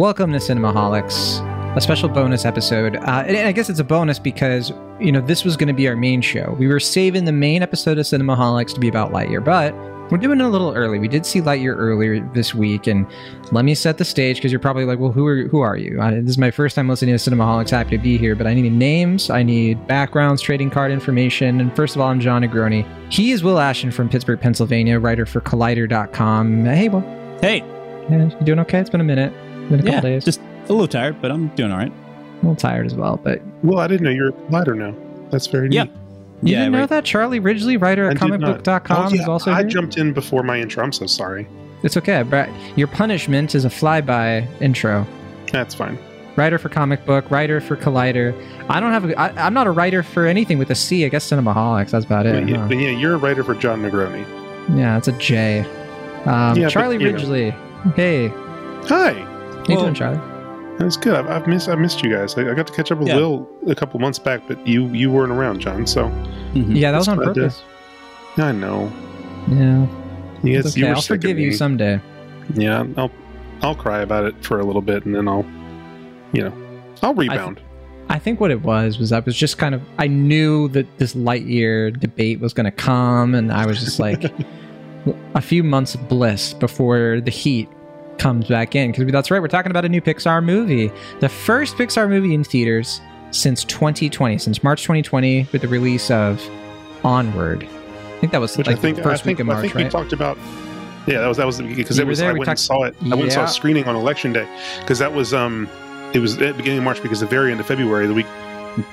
Welcome to Cinemaholics, a special bonus episode. Uh, and I guess it's a bonus because, you know, this was going to be our main show. We were saving the main episode of Cinemaholics to be about Lightyear, but we're doing it a little early. We did see Lightyear earlier this week, and let me set the stage because you're probably like, well, who are who are you? I, this is my first time listening to Cinemaholics. Happy to be here, but I need names, I need backgrounds, trading card information, and first of all, I'm Jon Negroni. He is Will Ashton from Pittsburgh, Pennsylvania, writer for Collider.com. Hey, Will. Hey, Yeah, you doing okay? It's been a minute. Been a couple yeah, days. just a little tired, but I'm doing all right. a little tired as well, but Well, I didn't know you're a writer now. That's very Yeah. neat. you yeah, didn't know right. that Charlie Ridgely, writer I at did not. comicbook.com, Oh, yeah, is also I here? jumped in before my intro. I'm so sorry. It's okay. But your punishment is a flyby intro. That's fine. Writer for comic book, writer for Collider. I don't have. A, I, I'm not a writer for anything with a C. I guess Cinemaholics. That's about it. But, yeah, huh? but yeah, you're a writer for Jon Negroni. Yeah, it's a J. Um, Yeah, but, Charlie you know. Ridgely. Hey, Hi. How you Well- doing, Charlie? That's good. I've, I've missed. I missed you guys. I, I got to catch up with Yeah. Will a couple months back, but you you weren't around, John. So Mhm. Yeah, that was on That's glad to- purpose. I know. Yeah, You it's guys, okay. you were I'll sick of forgive you someday. Yeah, I'll I'll cry about it for a little bit, and then I'll, you know, I'll rebound. I think what it was was I was just kind of I knew that this Lightyear debate was going to come, and I was just like a few months of bliss before the heat comes back in because that's right. We're talking about a new Pixar movie, the first Pixar movie in theaters since 2020, since March 2020, with the release of Onward. I think that was Which like I think the I first think week of I March, think we right? talked about. Yeah, that was that was because it was there, I we went and talked- saw it. I went and saw Yeah. a screening on election day because that was um it was at the beginning of March because the very end of February, the week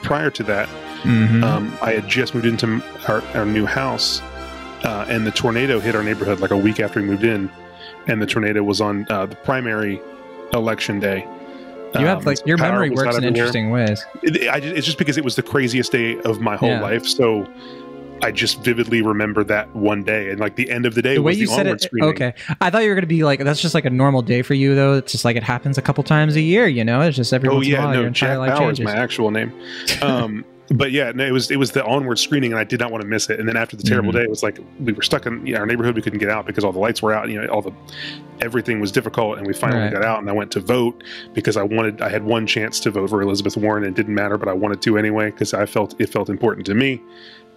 prior to that, Mhm. um, I had just moved into our, our new house, uh, and the tornado hit our neighborhood like a week after we moved in, and the tornado was on uh, the primary election day. you have Um, like your memory works in interesting ways. It, I, it's just because it was the craziest day of my whole Yeah. life, so I just vividly remember that one day, and like the end of the day the way was you the said onward it screening. okay i thought you were going to be like that's just like a normal day for you though it's just like it happens a couple times a year you know it's just every Oh once in a yeah, while no, Jack Bauer is my actual name. Um, but yeah, no, it was it was the onward screening, and I did not want to miss it. And then after the terrible Mhm. day, it was like we were stuck in you know, our neighborhood. We couldn't get out because all the lights were out. You know, all the everything was difficult, and we finally Right. got out. And I went to vote because I wanted. I had one chance to vote for Elizabeth Warren. and It didn't matter, but I wanted to anyway because I felt it felt important to me.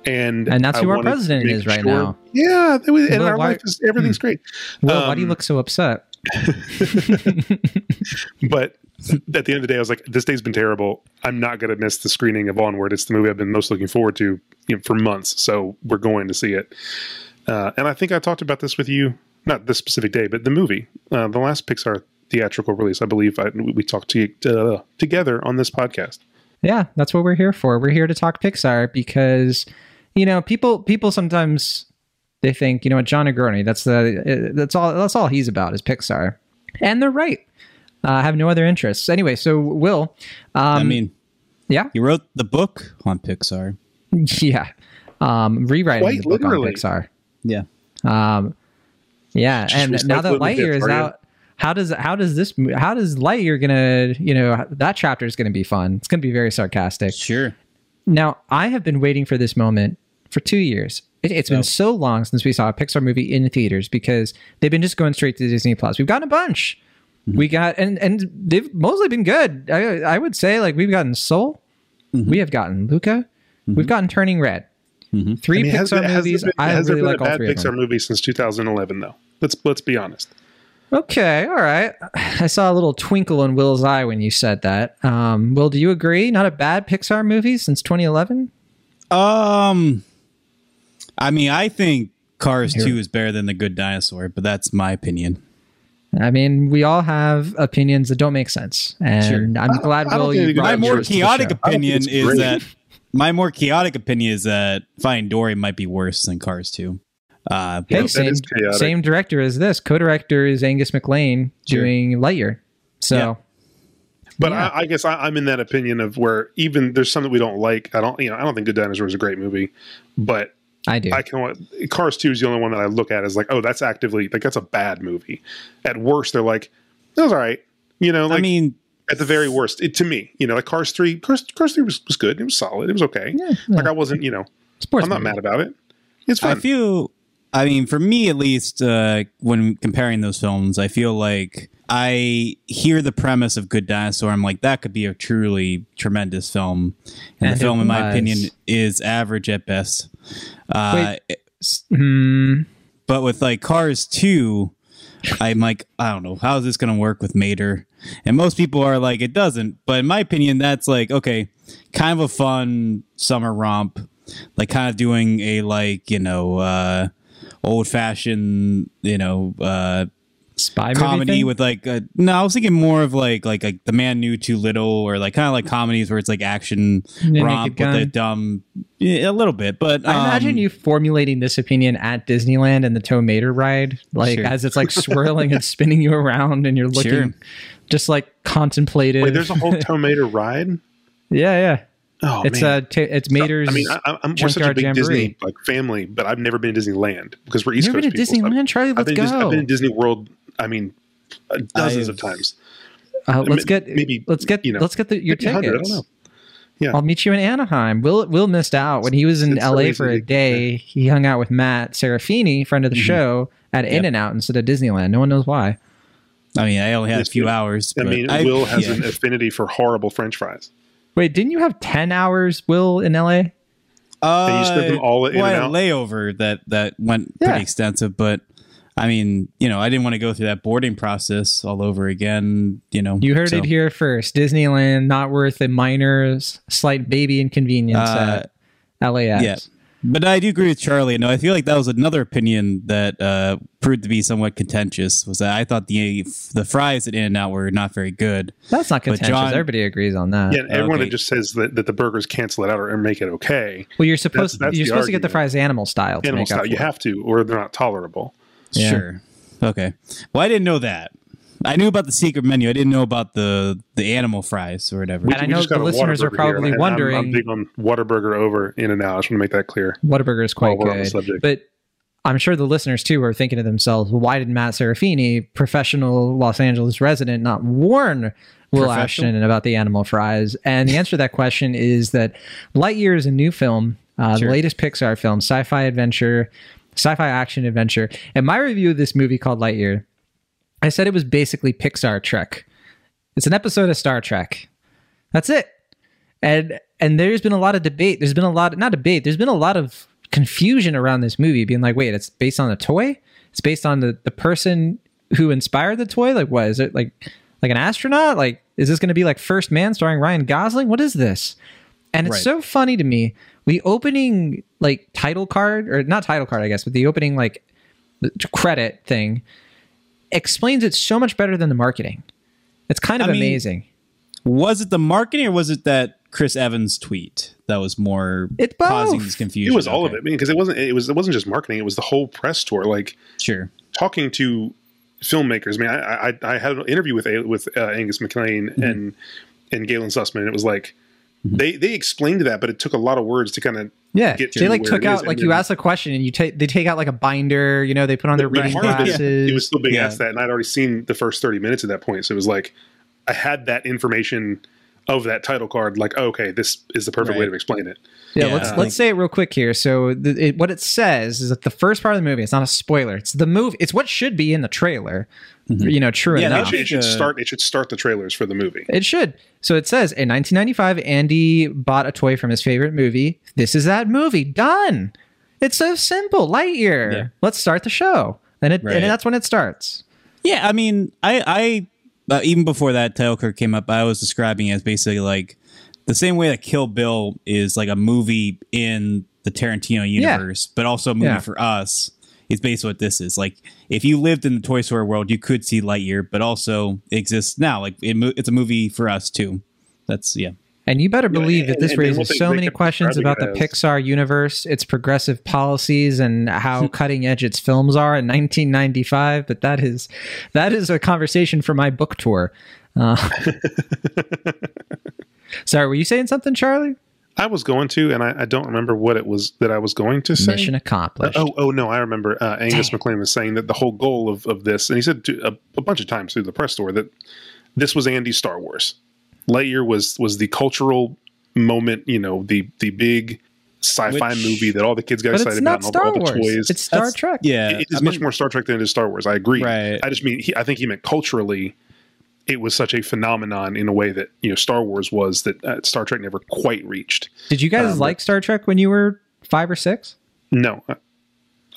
And And that's I who our president is right sure- now. Yeah, was, and Well, our why- life is everything's great. well why do you Um, look so upset but at the end of the day, I was like, this day's been terrible. I'm not going to miss the screening of Onward. It's the movie I've been most looking forward to you know, for months. So we're going to see it. Uh, and I think I talked about this with you, not this specific day, but the movie, uh, the last Pixar theatrical release. I believe I, we talked to, uh, together on this podcast. yeah that's what we're here for we're here to talk pixar because you know people people sometimes they think you know what Jon Negroni, that's the that's all that's all he's about is pixar and they're right uh, i have no other interests anyway so will um I mean, yeah you wrote the book on Pixar. yeah um rewriting Quite the book on pixar Yeah. Um, yeah, Just and now that recycling the Lightyear is out, how does how does this how does Lightyear gonna you know that chapter is gonna be fun? It's gonna be very sarcastic. Sure. Now I have been waiting for this moment for two years. It, it's been Oh. so long since we saw a Pixar movie in theaters because they've been just going straight to Disney Plus. We've gotten a bunch. Mm-hmm. We got and and they've mostly been good. I I would say like we've gotten Soul, Mm-hmm. we have gotten Luca, we've gotten Turning Red. Mm-hmm. Three I mean, Pixar there- has there movies. been- I really been like a all bad three of them. Pixar movie since 2011, though. Let's let's be honest. Okay, all right. I saw a little twinkle in Will's eye when you said that. Um, Will, do you agree? Not a bad Pixar movie since 2011? Um, I mean, I think Cars Here. 2 is better than The Good Dinosaur, but that's my opinion. I mean, we all have opinions that don't make sense, and Sure. I'm glad I don't Will think you you can brought My more yours chaotic opinion is great. that my more chaotic opinion is that Finding Dory might be worse than Cars 2. Uh, Hey, that same, same director as this. Co-director is Angus MacLane Sure. doing Lightyear. So, Yeah. But Yeah. I, I guess I, I'm in that opinion of where even there's some that we don't like. I don't, you know, I don't think Good Dinosaur is a great movie, but I do. I can. Cars Two is the only one that I look at as like, oh, that's actively like that's a bad movie. At worst, they're like, that was all right. You know, like I mean, at the very worst, it, to me, you know, like Cars Three, Cars, Cars Three was, was good. It was solid. It was okay. Yeah, Like yeah. I wasn't, you know, Sports I'm not movie. mad about it. It's I fun. feel, I mean, for me at least, uh, when comparing those films, I feel like I hear the premise of Good Dinosaur. I'm like, that could be a truly tremendous film. And, And the film, in my was. opinion, is average at best. Uh, Hmm. but with like Cars 2, I'm like, I don't know, how is this going to work with Mater? And most people are like, it doesn't. But in my opinion, that's like, okay, kind of a fun summer romp, like kind of doing a like, you know, uh, old fashioned, you know, uh, Spy movie comedy thing? with like a, no, I was thinking more of like like like the man knew too little or like kind of like comedies where it's like action Yeah, romp with a dumb yeah, a little bit, but I imagine um, you formulating this opinion at Disneyland and the Tomater ride, like Sure. as it's like swirling and spinning you around, and you're looking Sure. just like contemplative. Wait, there's a whole tomato ride. yeah, yeah. Oh it's man. a t- it's Mater's. I mean, I, I'm we're such a big Jamboree. Disney like family, but I've never been to Disneyland because we're you East ever Coast been to people. so I've- Disneyland, Charlie? I've Let's been, to Dis- go. I've been to Disney World. I mean, uh, dozens I've- of times. Uh, let's get maybe, let's get you know, let's get the, your maybe 100, I don't tickets. know. Yeah. I'll meet you in Anaheim. Will Will missed out when he was in It's LA for a to- day. He hung out with Matt Serafini, friend of the Mhm. show, at In and Out instead of Disneyland. No one knows why. I mean, I only had a few yeah. hours. I but mean, Will has yeah. an affinity for horrible French fries. Wait, didn't you have ten hours, Will, in LA? Uh, you spent them all at well, I had a In-N-Out? layover that that went Yeah. pretty extensive, but I mean, you know, I didn't want to go through that boarding process all over again. You know, You heard so, it here first. Disneyland not worth a minor slight baby inconvenience Uh, at LAX. yeah. But I do agree with Charlie. No, I feel like that was another opinion that uh, proved to be somewhat contentious. Was that I thought the the fries at In and Out were not very good. That's not But contentious. John- Everybody agrees on that. Yeah, everyone okay. that just says that, that the burgers cancel it out or, or make it okay. Well, you're supposed That's- that's you're the supposed to get the fries animal style to Animal make style, up you have to, or they're not tolerable. Yeah. Sure. Okay. Well, I didn't know that. I knew about the secret menu. I didn't know about the the animal fries or whatever. And I know the listeners are Whataburger here, probably and I'm- I'm, big on Whataburger over In and Out. I just want to make that clear. Whataburger is quite on the good. subject. But I'm sure the listeners too are thinking to themselves, well, why did Matt Serafini, professional Los Angeles resident, not warn Will Ashton about the animal fries? And the answer to that question is that Lightyear is a new film, uh, Sure. the latest Pixar film, sci-fi adventure, sci-fi action adventure. And my review of this movie called Lightyear, I said it was basically Pixar Trek. It's an episode of Star Trek. That's it. And and there's been a lot of debate. There's been a lot of, not debate. There's been a lot of confusion around this movie being like, wait, it's based on a toy? It's based on the, the person who inspired the toy? Like what is it like like an astronaut? Like is this going to be like First Man starring Ryan Gosling? What is this? And it's Right. so funny to me. The opening like title card or not title card, I guess, but the opening like credit thing explains it so much better than the marketing. It's kind of I mean, amazing. was it the marketing or was it that Chris Evans tweet that was more It's causing this confusion? It was all Okay. of it I mean, because it wasn't. It was. It wasn't just marketing. It was the whole press tour. Like Sure. talking to filmmakers. I mean, I I, I had an interview with with uh, Angus MacLane Mm-hmm. and and Galyn Susman. And it was like Mm-hmm. they they explained that, but it took a lot of words to kind of Yeah, get they like took out like you ask a question and you take they take out like a binder. You know, they put on their reading of it- glasses. It was still being Yeah. asked that, and I'd already seen the first thirty minutes at that point. So it was like I had that information of that title card. Like, oh, okay, this is the perfect way to explain it. yeah, Yeah, let's I let's say it real quick here. So the, it, what it says is that the first part of the movie. It's not a spoiler. It's the movie. It's what should be in the trailer. Mm-hmm. You know, true Yeah, It enough. should, it should start. It should start the trailers for the movie. It should. So it says in 1995, Andy bought a toy from his favorite movie. This is that movie. Done. It's so simple. Lightyear. Yeah. Let's start the show. And it Right. and that's when it starts. Yeah, I mean, I, I uh, even before that title card came up, I was describing it as basically like the same way that Kill Bill is like a movie in the Tarantino Yeah. universe, but also a movie Yeah. for us. Is basically what this is. Like, if you lived in the Toy Story world, you could see Lightyear, but also exists now. Like, it, it's a movie for us too. That's yeah. And you better believe that and- this and- raises so many questions about the Pixar universe, its progressive policies, and how cutting edge its films are in 1995. But that is that is a conversation for my book tour. Uh, sorry, were you saying something, Charlie? I was going to, and I, I don't remember what it was that I was going to say. Mission accomplished. Oh, oh no! I remember uh, Angus MacLane was saying that the whole goal of, of this, and he said to, a, a bunch of times through the press tour that this was Andy's Star Wars. Lightyear was was the cultural moment, you know, the the big sci-fi Which- movie that all the kids got excited it's about not and all, Star the- all the Wars. toys. It's Star That's- Trek. Yeah, it is I much mean, more Star Trek than it is Star Wars. I agree. Right. I just mean he, I think he meant culturally, it was such a phenomenon in a way that you know Star Wars was that uh, Star Trek never quite reached. Did you guys Um, like Star Trek when you were five or six? No, I,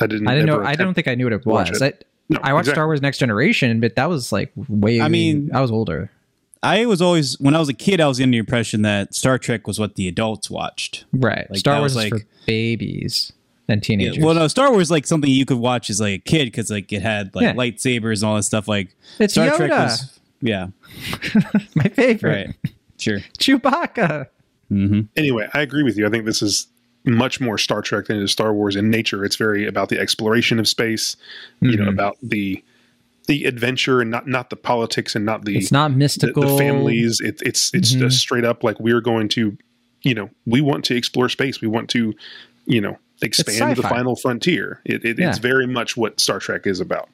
I didn't. I didn't know. I don't think I knew what it was. it. I, No, I watched exactly. Star Wars Next Generation, but that was like way. I mean- I was older. I was always when I was a kid, I was under the impression that Star Trek was what the adults watched. Right. Like, Star Wars was is like- for babies and teenagers. Well, no, Star Wars like something you could watch as like a kid because like it had like Yeah. lightsabers and all that stuff. Like It's Star Trek was, yeah, My favorite. right, sure. Chewbacca. hmm Anyway, I agree with you. I think this is much more Star Trek than it is Star Wars in nature. It's very about the exploration of space. You know Mhm. about the the adventure and not not the politics and not the It's not mystical. the families. It, it's it's Mhm. just straight up like we're going to, you know, we want to explore space. We want to, you know, expand the final frontier. It, it, Yeah. It's very much what Star Trek is about.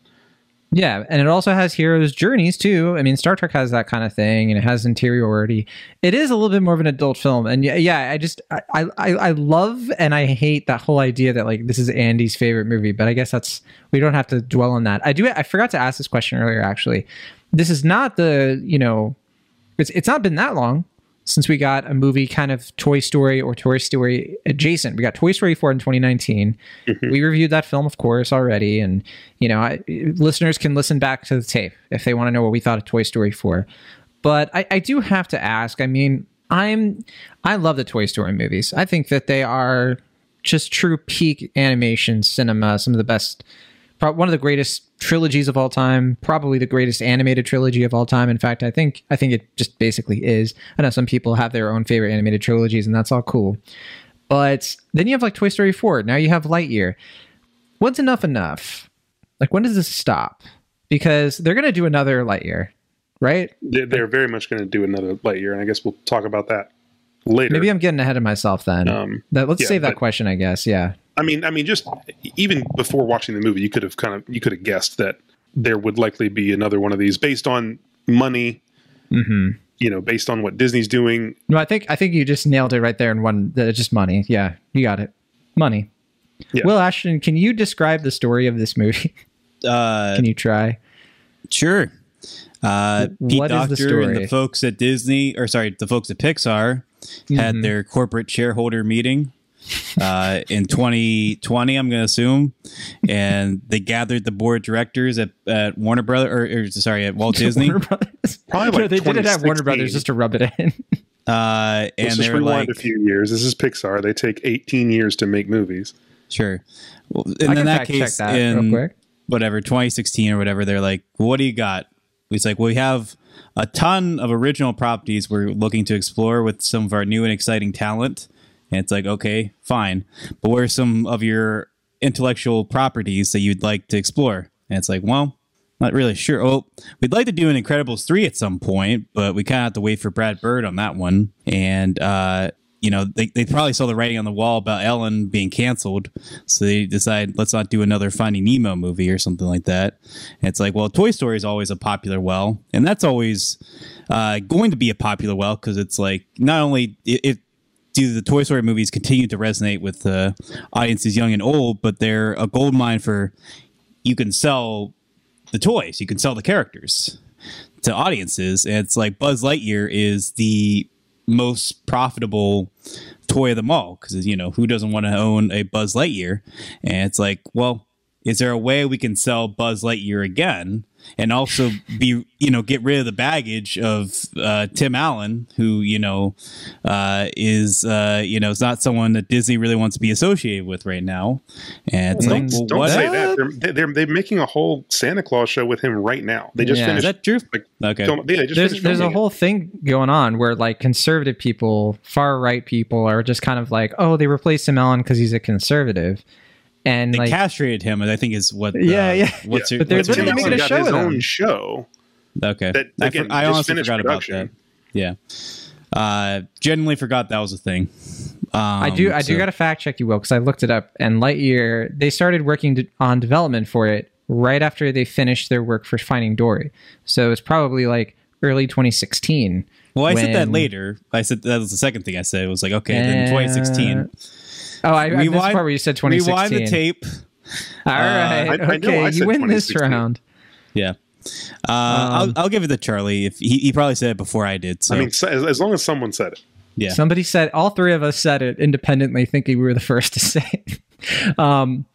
Yeah, and it also has heroes' journeys too. I mean, Star Trek has that kind of thing, and it has interiority. It is a little bit more of an adult film, and yeah, yeah I just I, I I love and I hate that whole idea that like this is Andy's favorite movie, but I guess that's we don't have to dwell on that. I do. I forgot to ask this question earlier. Actually, this is not the you know, it's it's not been that long since we got a movie kind of Toy Story or Toy Story adjacent. We got Toy Story 4 in 2019. Mm-hmm. We reviewed that film, of course, already. And, you know, I, listeners can listen back to the tape if they want to know what we thought of Toy Story 4. But I, I do have to ask, I mean, I'm I love the Toy Story movies. I think that they are just true peak animation cinema, some of the best pro- one of the greatest trilogies of all time, probably the greatest animated trilogy of all time. In fact, I think I think it just basically is. I know some people have their own favorite animated trilogies, and that's all cool. But then you have like Toy Story 4. Now you have Lightyear. When's enough enough? Like when does this stop? Because they're gonna do another Lightyear, right? They're, they're very much going to do another Lightyear, and I guess we'll talk about that later. Maybe I'm getting ahead of myself then. Um, that, let's yeah, save that but- question, I guess. Yeah. I mean, I mean, just even before watching the movie, you could have kind of you could have guessed that there would likely be another one of these based on money. hmm You know, based on what Disney's doing. No, I think I think you just nailed it right there in one. Uh, just money. Yeah, you got it. Money. Yeah. Will Ashton, can you describe the story of this movie? Uh, can you try? Sure. Uh, Pete What is the Docter and story? the folks at Disney, or sorry, the folks at Pixar, had Mhm. their corporate shareholder meeting uh, in 2020. I'm going to assume, and they gathered the board of directors at, at Warner Brother, or, or sorry, at Walt Disney, Warner Brothers. Probably No, they did it at Warner Brothers just to rub it in. uh, and Let's just they were rewind like, a few years. This is Pixar. They take 18 years to make movies. sure. Well, and can in that case, that in real quick. whatever 2016 or whatever, they're like, "What do you got?" It's like, "Well, we have a ton of original properties we're looking to explore with some of our new and exciting talent." And it's like, "Okay, fine, but what are some of your intellectual properties that you'd like to explore?" And it's like, "Well." Not really sure. Oh, we'd like to do an Incredibles three at some point, but we kind of have to wait for Brad Bird on that one. And uh, you know, they, they probably saw the writing on the wall about Ellen being canceled, so they decide let's not do another Finding Nemo movie or something like that. And it's like, well, Toy Story is always a popular well, and that's always uh, going to be a popular well because it's like not only it, it the Toy Story movies continue to resonate with uh, audiences young and old, but they're a gold mine for you can sell the toys, you can sell the characters to audiences. And it's like Buzz Lightyear is the most profitable toy of them all because you know who doesn't want to own a Buzz Lightyear? And it's like, well, is there a way we can sell Buzz Lightyear again and also be you know get rid of the baggage of uh, Tim Allen, who you know uh, is uh, you know is not someone that Disney really wants to be associated with right now? And it's Don't, like, well, don't what? say that. They're, they're they're making a whole Santa Claus show with him right now. They just Yeah. Is finished. that true? like, Okay. film- yeah, they just there's there's a filming it. whole thing going on where like conservative people, far right people are just kind of like, oh, they replaced Tim Allen because he's a conservative, and they like castrated him, and I think is what. Yeah, uh, yeah. What's Yeah. your, But they're what's your literally making a got show his of own them. show. okay? that, I, again, for- I honestly forgot production. about that. Yeah, uh, genuinely forgot that was a thing. Um, I do I do got to fact check you will because I looked it up and Lightyear they started working to, on development for it right after they finished their work for Finding Dory, so it's probably like early 2016. Well, I said that later. I said that was the second thing I said. It was like, okay, then Uh, 2016. Oh, I, I missed the Rewind- part where you said 2016. Rewind the tape. All right. I- I okay, I you win this round. Yeah. Uh, Um, I'll, I'll give it to Charlie. If he, he probably said it before I did. So I mean, so- as, as long as someone said it. yeah. Somebody said all three of us said it independently, thinking we were the first to say it. um,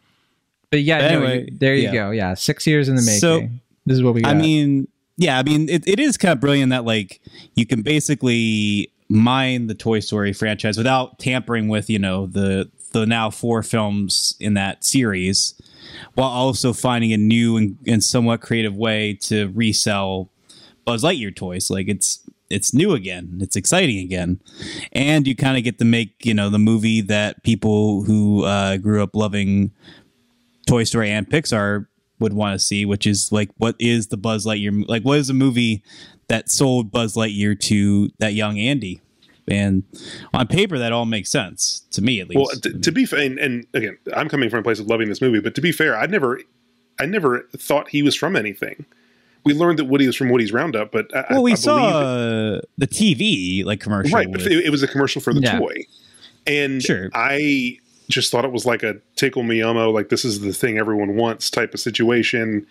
but yeah, no, Anyway, you- there you yeah. go. Yeah, six years in the making. So, this is what we got. I mean, yeah, I mean, it, it is kind of brilliant that like you can basically mine the Toy Story franchise without tampering with you know the the now four films in that series, while also finding a new and, and somewhat creative way to resell Buzz Lightyear toys. Like it's it's new again, it's exciting again, and you kind of get to make you know the movie that people who uh, grew up loving Toy Story and Pixar would want to see, which is like what is the Buzz Lightyear like what is a movie that sold Buzz Lightyear to that young Andy? And on paper, that all makes sense to me, at least. Well, t- to be fair, and, and again, I'm coming from a place of loving this movie, but to be fair, I never, I never thought he was from anything. We learned that Woody was from Woody's Roundup, but I, well, we I saw believe uh, the TV like commercial, right, but it, it was a commercial for the Yeah. toy, and Sure. I just thought it was like a tickle me elmo, like this is the thing everyone wants type of situation,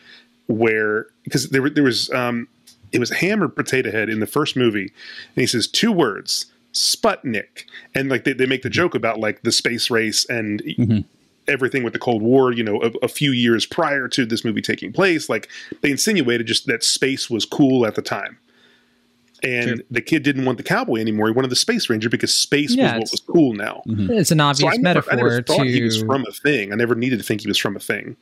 where because there there was um, it was ham or potato head in the first movie, and he says two words. Sputnik, and like they, they make the joke about like the space race and Mhm. everything with the Cold War, you know, a, a few years prior to this movie taking place. Like they insinuated just that space was cool at the time. And Sure. the kid didn't want the cowboy anymore. He wanted the space ranger because space Yeah, was what was cool now. it's an obvious So I never, I metaphor never thought to. he was from a thing. I never needed to think he was from a thing.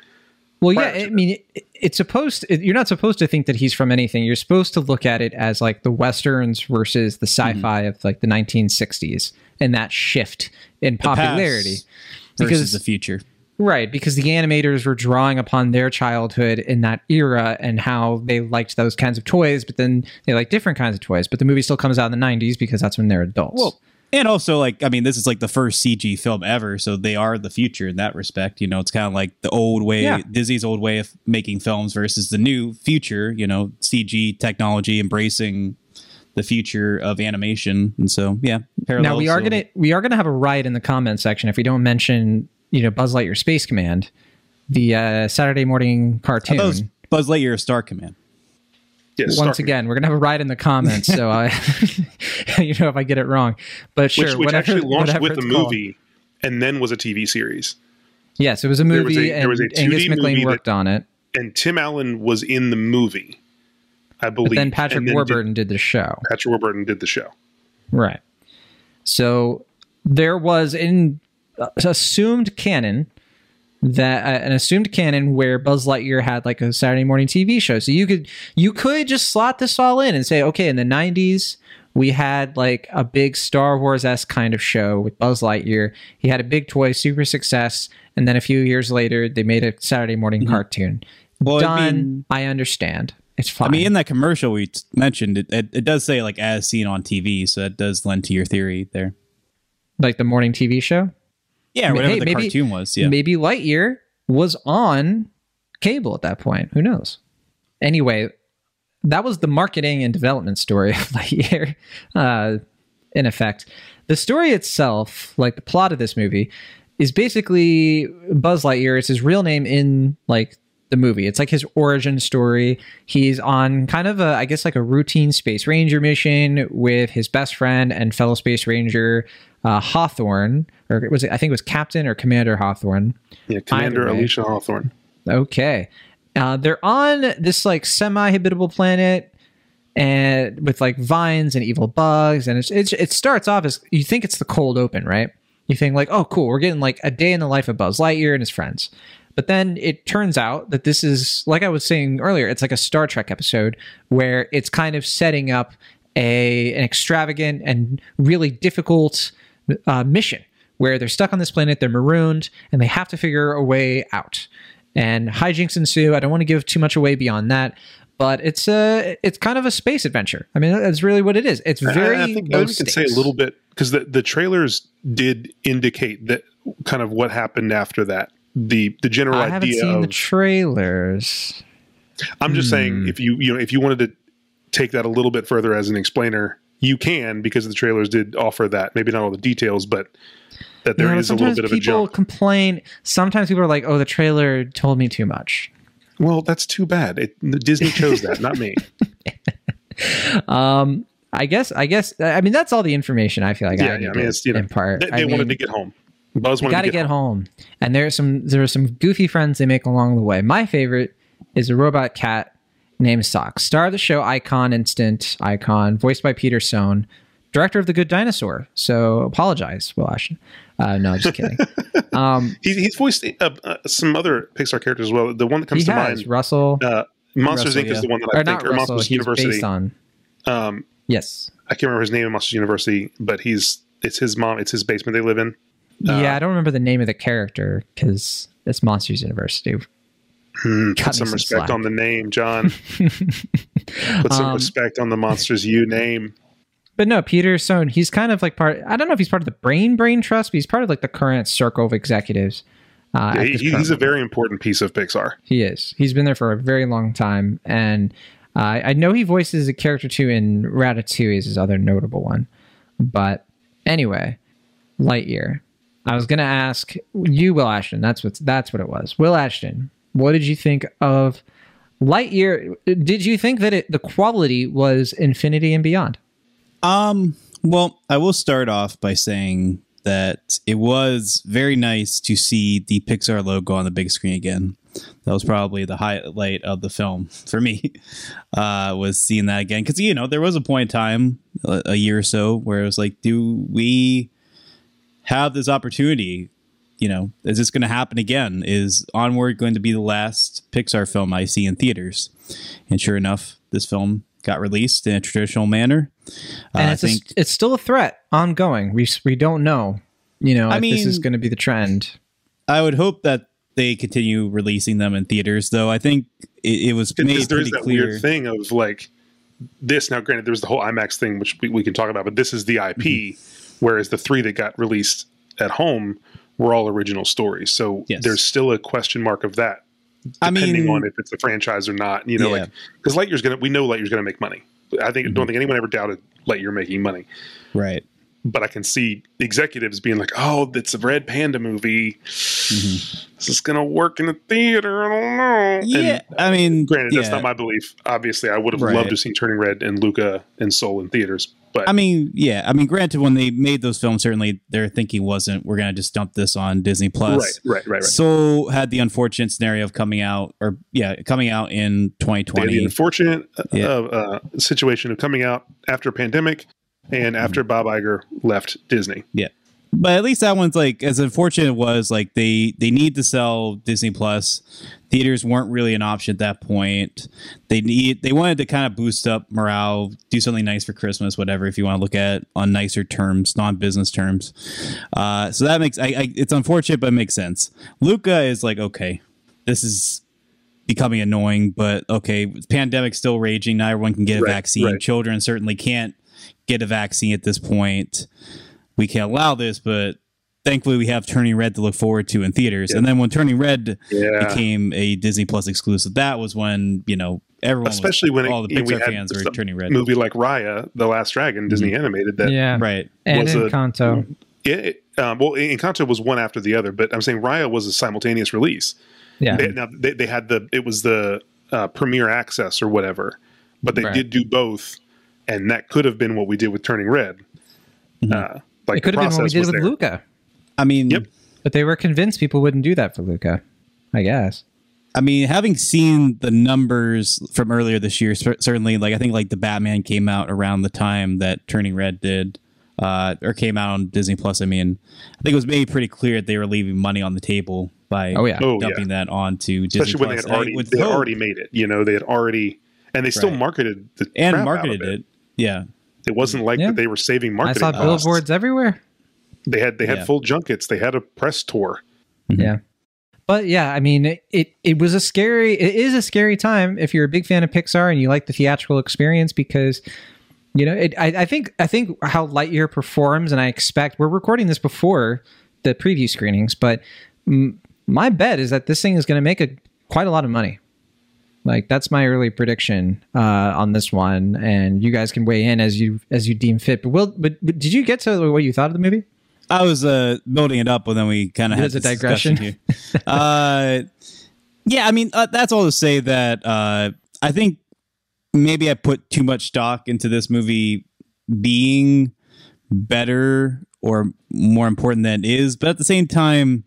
Well, yeah, I mean, it, it's supposed. It, you're not supposed to think that he's from anything. You're supposed to look at it as like the westerns versus the Mm-hmm. sci-fi of like the 1960s and that shift in the popularity. versus because- the future. Right, because the animators were drawing upon their childhood in that era and how they liked those kinds of toys, but then they like different kinds of toys. But the movie still comes out in the 90s because that's when they're adults. Well, and also like I mean, this is like the first CG film ever, so they are the future in that respect. You know, it's kind of like the old way, Yeah. Disney's old way of making films versus the new future. You know, CG technology embracing the future of animation, and so yeah. now we are so- gonna we are gonna have a riot in the comment section if we don't mention you know Buzz Lightyear Space Command, the uh, Saturday morning cartoon. Buzz Lightyear Star Command. Yes, Once again, we're gonna have a ride in the comments, so I, you know, if I get it wrong, but sure, which, which whatever, actually launched with the it's called. movie and then was a TV series. Yes, it was a There movie, was a- there and was a Angus 2D MacLane movie worked on it. And Tim Allen was in the movie, I believe. But then Patrick then Warburton did the show. Patrick Warburton did the show. Right. So there was in uh, assumed canon that uh, an assumed canon where Buzz Lightyear had like a Saturday morning TV show. So you could you could just slot this all in and say, okay, in the '90s we had like a big Star Wars esque kind of show with Buzz Lightyear. He had a big toy, super success, and then a few years later they made a Saturday morning cartoon. Well, I Done. mean- I understand. It's fine. I mean, in that commercial we t- mentioned, it, it, it does say like as seen on TV, so that does lend to your theory there. like the morning TV show. Yeah, mean, whatever hey, the maybe- cartoon was. Yeah, Maybe Lightyear was on cable at that point. Who knows? Anyway, that was the marketing and development story of Lightyear, uh, in effect. The story itself, like the plot of this movie, is basically Buzz Lightyear. It's his real name in like the movie. It's like his origin story. He's on kind of a, I guess, like a routine space ranger mission with his best friend and fellow space ranger uh, Hawthorne, or was it? I think it was Captain or Commander Hawthorne. Yeah, Commander. Alisha Hawthorne. Okay. Uh, they're on this like semi-habitable planet and with like vines and evil bugs and it's, it's it starts off as you think it's the cold open right you think like oh cool we're getting like a day in the life of buzz lightyear and his friends but then it turns out that this is like i was saying earlier it's like a star trek episode where it's kind of setting up a an extravagant and really difficult uh, mission where they're stuck on this planet they're marooned and they have to figure a way out and hijinks ensue. I don't want to give too much away beyond that, but it's a it's kind of a space adventure. I mean, that's really what it is. It's very I, I think we can say a little bit because the, the trailers did indicate that kind of what happened after that. The the general I haven't idea seen of the trailers. I'm just Hmm. saying if you you know if you wanted to take that a little bit further as an explainer, you can because the trailers did offer that. Maybe not all the details, but that there You know, is a little bit of a people jump. complain. Sometimes people are like, "Oh, the trailer told me too much." Well, that's too bad. It, Disney chose that, not me. Um, I guess. I guess. I mean, that's all the information I feel like I Yeah, need yeah. I mean, it's you know, impart. they, I they wanted mean, to get home. Buzz You got to to get home. And there's some there are some goofy friends they make along the way. My favorite is a robot cat named Sock, star of the show Icon Instant Icon, voiced by Peter Sohn, director of The Good Dinosaur. So apologize, Will Ashton. Uh, no, I'm just kidding. um, He's, he's voiced uh, uh, some other Pixar characters as well. The one that comes he to has mind, Russell, uh, Monsters Russell, Inc. is the one that I or think, not or Russell. Monsters University. based on. Um, Yes. I can't remember his name in Monsters University, but he's it's his mom. It's his basement they live in. Uh, yeah, I don't remember the name of the character because it's Monsters University. Cut put some some respect slack. on the name, John. put some Um, respect on the Monsters U name. But no, Peter Sohn, he's kind of like part. I don't know if he's part of the Brain Brain Trust, but he's part of like the current circle of executives. Uh, Yeah, he, he's a very important piece of Pixar. He is. He's been there for a very long time, and uh, I know he voices a character too in Ratatouille is his other notable one. But anyway, Lightyear. I was gonna ask you, Will Ashton. That's what that's what it was. Will Ashton, what did you think of Lightyear? Did you think that it, the quality was Infinity and Beyond? Um, well, I will start off by saying that it was very nice to see the Pixar logo on the big screen again. That was probably the highlight of the film for me. Uh, was seeing that again because you know there was a point in time a, a year or so where it was like, do we have this opportunity? You know, is this going to happen again? Is Onward going to be the last Pixar film I see in theaters? And sure enough, this film got released in a traditional manner. And Uh, it's a, it's still a threat ongoing. We we don't know, you know, I if this is going to be the trend. I would hope that they continue releasing them in theaters, though. I think it, it was made there is pretty that clear. weird thing of like this. Now, granted, there was the whole IMAX thing, which we, we can talk about, but this is the IP, Mm-hmm. Whereas the three that got released at home were all original stories. So Yes. there's still a question mark of that, I depending mean, on if it's a franchise or not. You know, Yeah. like because Lightyear's gonna, we know Lightyear's gonna make money. I think Mm-hmm. don't think anyone ever doubted Lightyear making money. right? But I can see executives being like, "Oh, it's a Red Panda movie. Mm-hmm. Is this gonna work in the theater? I don't know." And Yeah, I mean, Granted, that's not my belief. Obviously, I would have Right. loved to see Turning Red and Luca and Soul in theaters, but I mean, yeah. I mean, granted, when they made those films, certainly their thinking wasn't we're going to just dump this on Disney Plus. right, right, right, right. Soul had the unfortunate scenario of coming out, or yeah, coming out in 2020. the unfortunate uh, uh, situation of coming out after a pandemic and after Bob Iger left Disney. Yeah. But at least that one's like as unfortunate it was like they they need to sell Disney Plus. Theaters weren't really an option at that point. They need they wanted to kind of boost up morale, do something nice for Christmas, whatever. If you want to look at it on nicer terms, non business terms. Uh, so that makes I, I it's unfortunate, but it makes sense. Luca is like okay, this is becoming annoying, but okay, pandemic still raging. Not everyone can get a Right, vaccine. right. Children certainly can't get a vaccine at this point we can't allow this, but thankfully we have Turning Red to look forward to in theaters. Yeah. And then when Turning Red Yeah. became a Disney Plus exclusive, that was when you know everyone, was- Especially when it- all the you know, Pixar fans were Turning Red. movie like Raya, The Last Dragon, Disney animated that. yeah, Right. and was a- Encanto. Yeah, it- um, well, Encanto was one after the other, but I'm saying Raya was a simultaneous release. yeah, They, now they, they had the it was the uh, premiere access or whatever, but they Right. did do both, and that could have been what we did with Turning Red. Uh, like it could the have been what we did with there. Luca, I mean, Yep. but they were convinced people wouldn't do that for Luca. I guess. I mean, having seen the numbers from earlier this year, certainly, like I think like the Batman came out around the time that Turning Red did, uh, or came out on Disney Plus. I mean, I think it was made pretty clear that they were leaving money on the table by Oh, yeah. Oh, yeah. dumping that onto Disney especially when they Plus. had already they had already made it. You know, they had already and they still Right. marketed the and crap out marketed of it. Yeah. It wasn't like Yeah. that they were saving marketing. I saw costs. billboards everywhere. They had they had Yeah. full junkets. They had a press tour. Yeah. But yeah, I mean, it, it it was a scary. It is a scary time if you're a big fan of Pixar and you like the theatrical experience because, you know, it. I, I think I think how Lightyear performs, and I expect we're recording this before the preview screenings, but mm, my bet is that this thing is going to make a quite a lot of money. Like that's my early prediction uh, on this one, and you guys can weigh in as you as you deem fit. But will, but, but did you get to what you thought of the movie? I was uh, building it up, but then we kind of had a digression? here. uh, yeah, I mean uh, that's all to say that uh, I think maybe I put too much stock into this movie being better or more important than it is, but at the same time,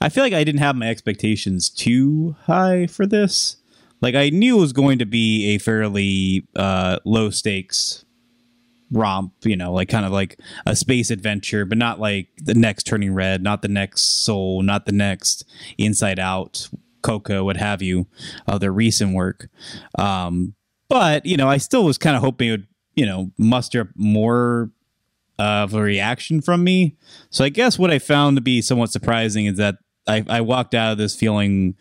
I feel like I didn't have my expectations too high for this. Like I knew it was going to be a fairly uh, low stakes romp, you know, like kind of like a space adventure, but not like the next Turning Red, not the next Soul, not the next Inside Out, Coco, what have you, of their recent work. Um, but you know, I still was kind of hoping it would, you know, muster up more of a reaction from me. So I guess what I found to be somewhat surprising is that I, I walked out of this feeling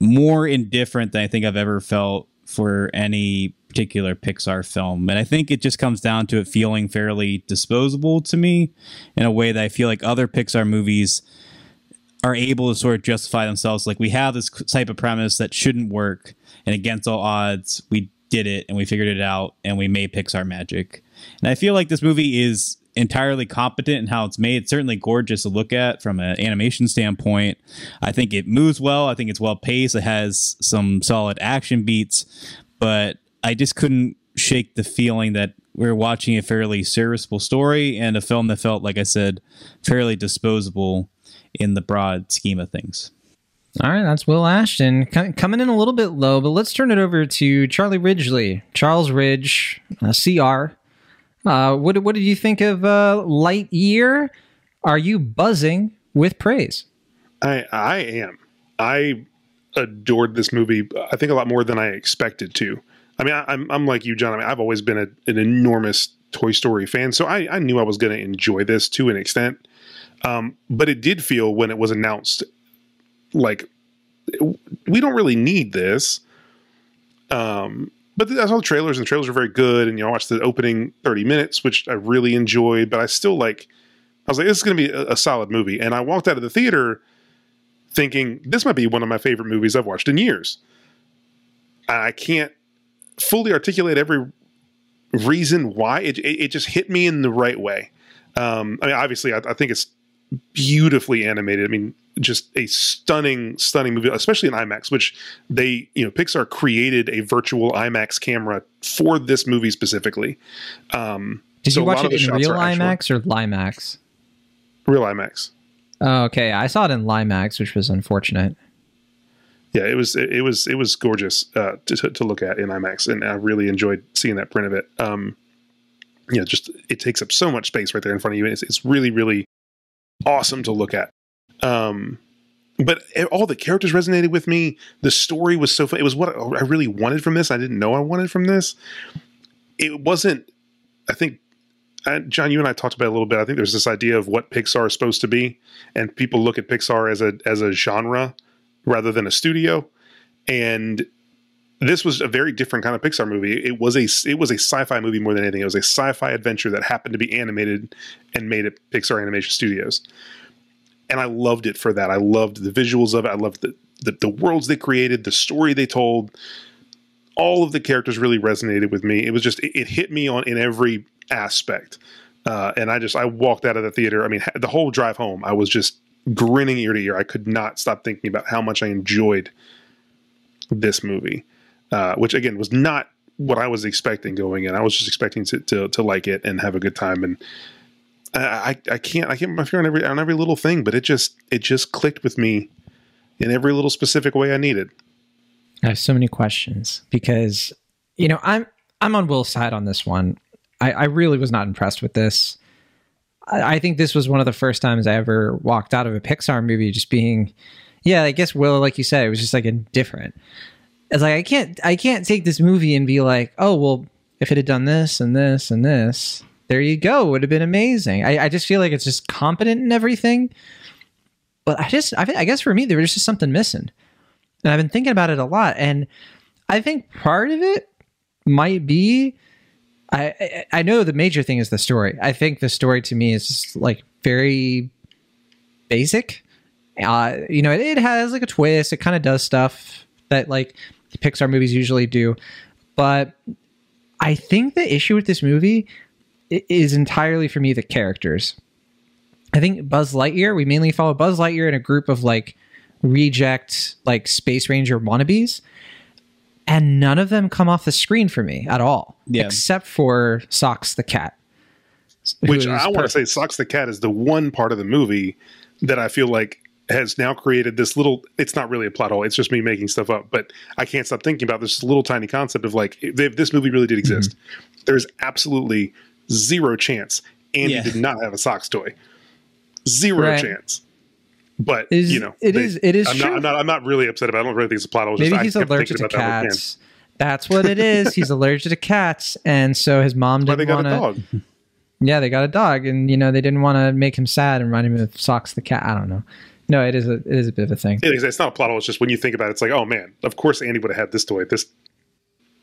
more indifferent than I think I've ever felt for any particular Pixar film. And I think it just comes down to it feeling fairly disposable to me in a way that I feel like other Pixar movies are able to sort of justify themselves. Like we have this type of premise that shouldn't work, and against all odds, we did it and we figured it out and we made Pixar magic. And I feel like this movie is entirely competent in how it's made. It's certainly gorgeous to look at from an animation standpoint. I think it moves well. I think it's well paced. It has some solid action beats, but I just couldn't shake the feeling that we are watching a fairly serviceable story and a film that felt, like I said, fairly disposable in the broad scheme of things. All right, that's Will Ashton coming in a little bit low, but let's turn it over to Charlie Ridgely, Charles Ridge, uh, CR. Uh, what what did you think of uh, Lightyear? Are you buzzing with praise? I I am. I adored this movie. I think a lot more than I expected to. I mean, I, I'm I'm like you, John. I mean, I've always been a, an enormous Toy Story fan, so I, I knew I was going to enjoy this to an extent. Um, but it did feel when it was announced, like we don't really need this. Um, but I saw the trailers, and the trailers were very good. And you know, I watched the opening thirty minutes, which I really enjoyed. But I still like. I was like, this is going to be a, a solid movie, and I walked out of the theater thinking this might be one of my favorite movies I've watched in years. I can't fully articulate every reason why it, it, it just hit me in the right way. Um, I mean, obviously, I, I, think it's beautifully animated. I mean, just a stunning, stunning movie, especially in IMAX, which they, you know, Pixar created a virtual IMAX camera for this movie specifically. Um, Did so you watch it in real IMAX or Limax? Real IMAX. Oh, okay. I saw it in Limax, which was unfortunate. Yeah, it was it, was it was gorgeous uh, to, to look at in IMAX, and I really enjoyed seeing that print of it. Um, you know, just it takes up so much space right there in front of you. It's, it's really really awesome to look at. Um, but all the characters resonated with me. The story was so fun. It was what I really wanted from this. I didn't know I wanted from this. It wasn't. I think John, you and I talked about it a little bit. I think there's this idea of what Pixar is supposed to be, and people look at Pixar as a as a genre rather than a studio. And this was a very different kind of Pixar movie. It was a it was a sci-fi movie more than anything. It was a sci-fi adventure that happened to be animated and made at Pixar Animation Studios. And I loved it for that. I loved the visuals of it. I loved the the, the worlds they created, the story they told. All of the characters really resonated with me. It was just it, it hit me on in every aspect. Uh, and I just I walked out of the theater. I mean, the whole drive home, I was just grinning ear to ear. I could not stop thinking about how much I enjoyed this movie, uh, which again was not what I was expecting going in. I was just expecting to, to, to like it and have a good time. And I, I can't, I can't my finger on every, on every little thing, but it just, it just clicked with me in every little specific way I needed. I have so many questions because, you know, I'm, I'm on Will's side on this one. I, I really was not impressed with this. I, I think this was one of the first times I ever walked out of a Pixar movie just being, yeah, I guess Will, like you said, it was just like indifferent. It's like I can't I can't take this movie and be like, oh well, if it had done this and this and this, there you go, would have been amazing. I, I just feel like it's just competent in everything. But I just I, I guess for me there was just something missing. And I've been thinking about it a lot. And I think part of it might be I I know the major thing is the story. I think the story to me is just like very basic. Uh, you know, it, it has like a twist. It kind of does stuff that like Pixar movies usually do. But I think the issue with this movie i- is entirely for me the characters. I think Buzz Lightyear, we mainly follow Buzz Lightyear in a group of like reject like Space Ranger wannabes. And none of them come off the screen for me at all, Yeah. except for Sox the cat. Which is I want to say, Sox the Cat is the one part of the movie that I feel like has now created this little. It's not really a plot hole. It's just me making stuff up. But I can't stop thinking about this little tiny concept of like, if if this movie really did mm-hmm. exist, there's absolutely zero chance Andy Yeah. did not have a Sox toy. Zero Right. chance. But Is- you know, it is- it is I'm true. not, I'm not. I'm not really upset about. it. I don't really think it's a plot hole. It's Maybe just, he's kept allergic to about that cats. That's what it is. He's allergic to cats, and so his mom Why didn't want a to. dog? Yeah, they got a dog, and you know they didn't want to make him sad and remind him of Sox the cat. I don't know. No, it is a it is a bit of a thing. It is, it's not a plot hole. It's just when you think about it, it's like, oh man, of course Andy would have had this toy. This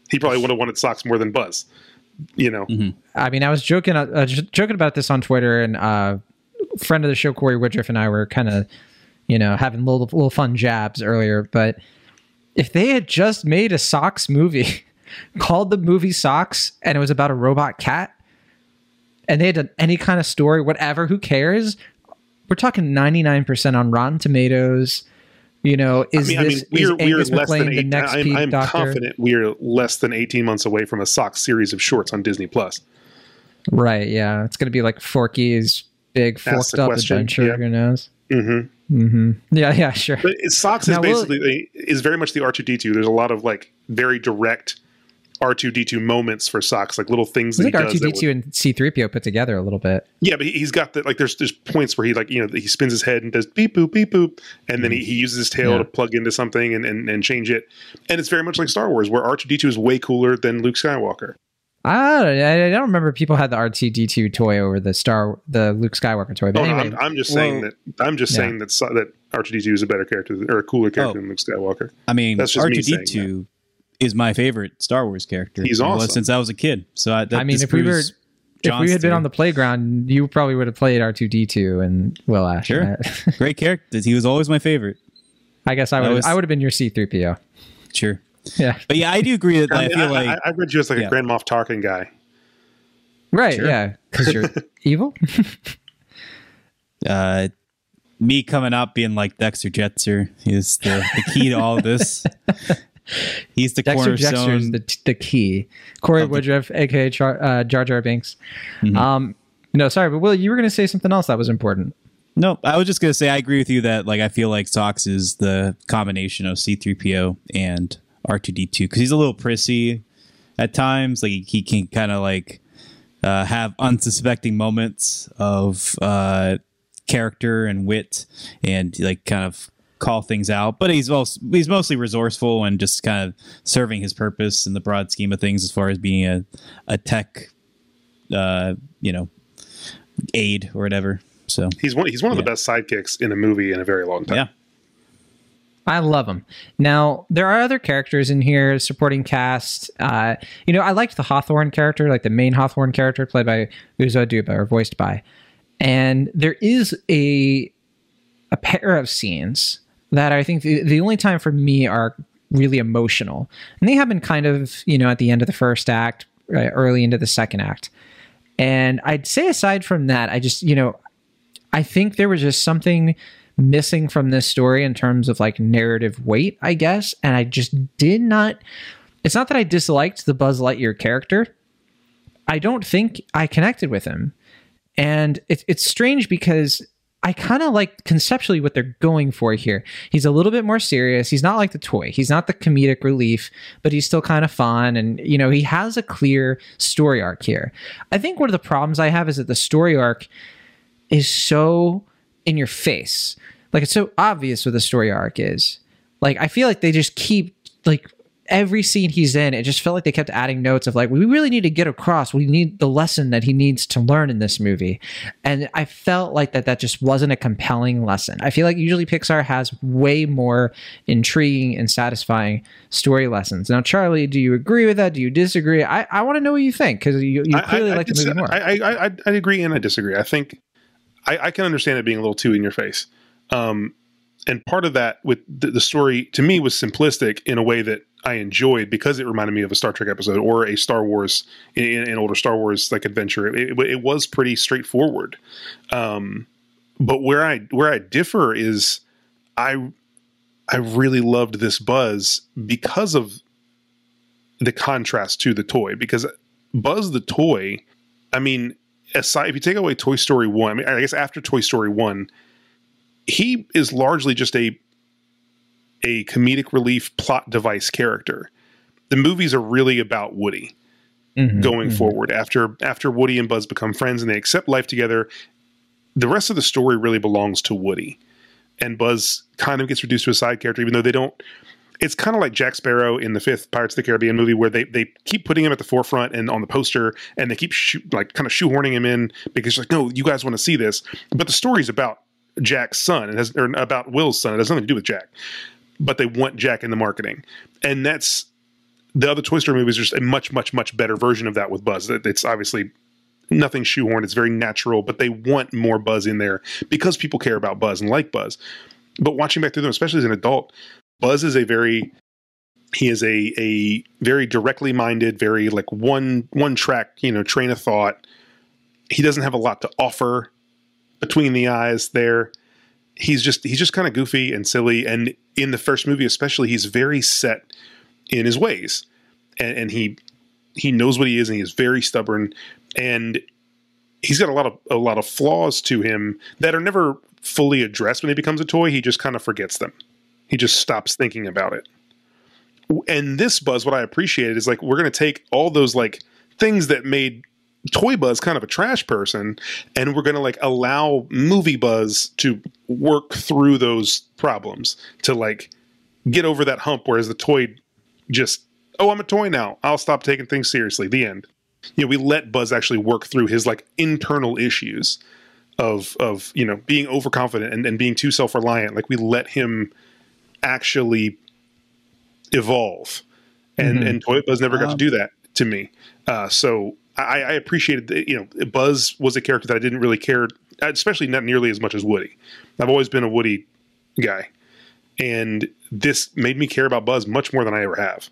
he probably would have wanted Sox more than Buzz. You know, I mean, I was joking uh, j- joking about this on Twitter, and uh, friend of the show Corey Woodruff and I were kind of, you know, having little little fun jabs earlier. But if they had just made a Sox movie called the movie Sox, and it was about a robot cat, and they had done any kind of story, whatever, who cares? We're talking ninety nine percent on Rotten Tomatoes. You know, is I mean, I mean, this is we're we're less than MacLane the next I'm, Pete I'm Docter? confident we're less than eighteen months away from a Sox series of shorts on Disney Plus. Right? Yeah, it's gonna be like Forky's big the forked up question, adventure. yeah. Who knows? Mm-hmm. Mm-hmm. Yeah, yeah, sure. But Sox is Now, will- basically is very much the R two D two. There's a lot of like very direct R2D2 moments for Sox, like little things. It's that like R2D2 and C3PO put together a little bit. Yeah, but he, has got the like. There's there's points where he like you know he spins his head and does beep boop beep boop, and then he, mm. he uses his tail yeah. to plug into something and, and and change it. And it's very much like Star Wars, where R2D2 is way cooler than Luke Skywalker. I don't, I don't remember people had the R2D2 toy over the Star the Luke Skywalker toy. But oh, anyway, I'm, I'm, just saying well, that I'm just yeah. saying that that R2D2 is a better character or a cooler character oh, than Luke Skywalker. I mean, that's just R2D2 is my favorite Star Wars character. He's It was awesome. since I was a kid. So I, that I mean, if we were disproves if we had been on the playground, you probably would have played R two D two and Will Ash. Sure. great character, he was always my favorite. I guess I That would was- I would have been your C three PO. Sure, Yeah. but yeah, I do agree that I, I, feel I, like I, I read you as like Yeah. a Grand Moff Tarkin guy. Right. Sure. Yeah. Because you're evil. uh, me coming up being like Dexter Jettster is the, the key to all of this. He's the Dexter cornerstone. the, the key. Corey the- Woodruff, aka Char, uh, Jar Jar Binks. Mhm. Um, no, sorry, but Will, you were going to say something else that was important. No, I was just gonna say I agree with you that like I feel like Sox is the combination of C3PO and R2D2 because he's a little prissy at times. Like he can kind of like uh, have unsuspecting moments of uh, character and wit, and like kind of call things out. But he's also he's mostly resourceful and just kind of serving his purpose in the broad scheme of things as far as being a a tech, uh, you know, aid or whatever. So He's one. He's one of the best sidekicks in a movie in a very long time. yeah. I love him. Now there are other characters in here, supporting cast. Uh, you know, I liked the Hawthorne character, like the main Hawthorne character, played by Uzo Aduba or voiced by. And there is a a pair of scenes that I think the, the only time for me are really emotional, and they happen kind of you know at the end of the first act, right, early into the second act. And I'd say aside from that, I just you know I think there was just something missing from this story in terms of like narrative weight, I guess. And I just did not. It's not that I disliked the Buzz Lightyear character. I don't think I connected with him. And it's it's strange because I kind of like conceptually what they're going for here. He's a little bit more serious. He's not like the toy. He's not the comedic relief, but he's still kind of fun. And, you know, he has a clear story arc here. I think one of the problems I have is that the story arc is so in your face. Like it's so obvious what the story arc is. Like I feel like they just keep like every scene he's in, it just felt like they kept adding notes of like we really need to get across. We need the lesson that he needs to learn in this movie. And I felt like that that just wasn't a compelling lesson. I feel like usually Pixar has way more intriguing and satisfying story lessons. Now, Charlie, do you agree with that? Do you disagree? I, I want to know what you think because you, you clearly I, like I, the movie more. I, I, I, I agree and I disagree. I think I, I can understand it being a little too in your face. Um, and part of that with the, the, story to me was simplistic in a way that I enjoyed because it reminded me of a Star Trek episode or a Star Wars, in an older Star Wars like adventure. It, it, it was pretty straightforward. Um, but where I where I differ is I I really loved this Buzz because of the contrast to the toy because Buzz the toy, I mean, aside if you take away Toy Story 1, I mean I guess after Toy Story 1, he is largely just a a comedic relief plot device character. The movies are really about Woody. Mm-hmm, going mm-hmm. forward after after Woody and Buzz become friends and they accept life together the rest of the story really belongs to Woody and Buzz kind of gets reduced to a side character even though they don't it's kind of like Jack Sparrow in the fifth Pirates of the Caribbean movie, where they, they keep putting him at the forefront and on the poster, and they keep like kind of shoehorning him in because like, no, you guys want to see this, but the story's about Jack's son. and has or about Will's son. It has nothing to do with Jack, but they want Jack in the marketing, and that's the other Toy Story movie is just a much much much better version of that with Buzz. It's obviously nothing shoehorned. It's very natural, but they want more Buzz in there because people care about Buzz and like Buzz. But watching back through them, especially as an adult, Buzz is a very he is a a very directly minded, very like one one track, you know, train of thought. He doesn't have a lot to offer between the eyes there. He's just he's just kind of goofy and silly. And in the first movie, especially, he's very set in his ways. And, and he he knows what he is and he is very stubborn. And he's got a lot of a lot of flaws to him that are never fully addressed when he becomes a toy. He just kind of forgets them. He just stops thinking about it. And this Buzz, what I appreciated is like we're going to take all those like things that made Toy Buzz kind of a trash person, and we're going to like allow Movie Buzz to work through those problems to like get over that hump. Whereas the toy just, oh, I'm a toy now. I'll stop taking things seriously. The end. You know, we let Buzz actually work through his like internal issues of of you know being overconfident and, and being too self reliant. Like we let him actually evolve, and mm-hmm. and Toy Buzz never got to do that to me. Uh, so I, I appreciated that. You know, Buzz was a character that I didn't really care, especially not nearly as much as Woody. I've always been a Woody guy, and this made me care about Buzz much more than I ever have.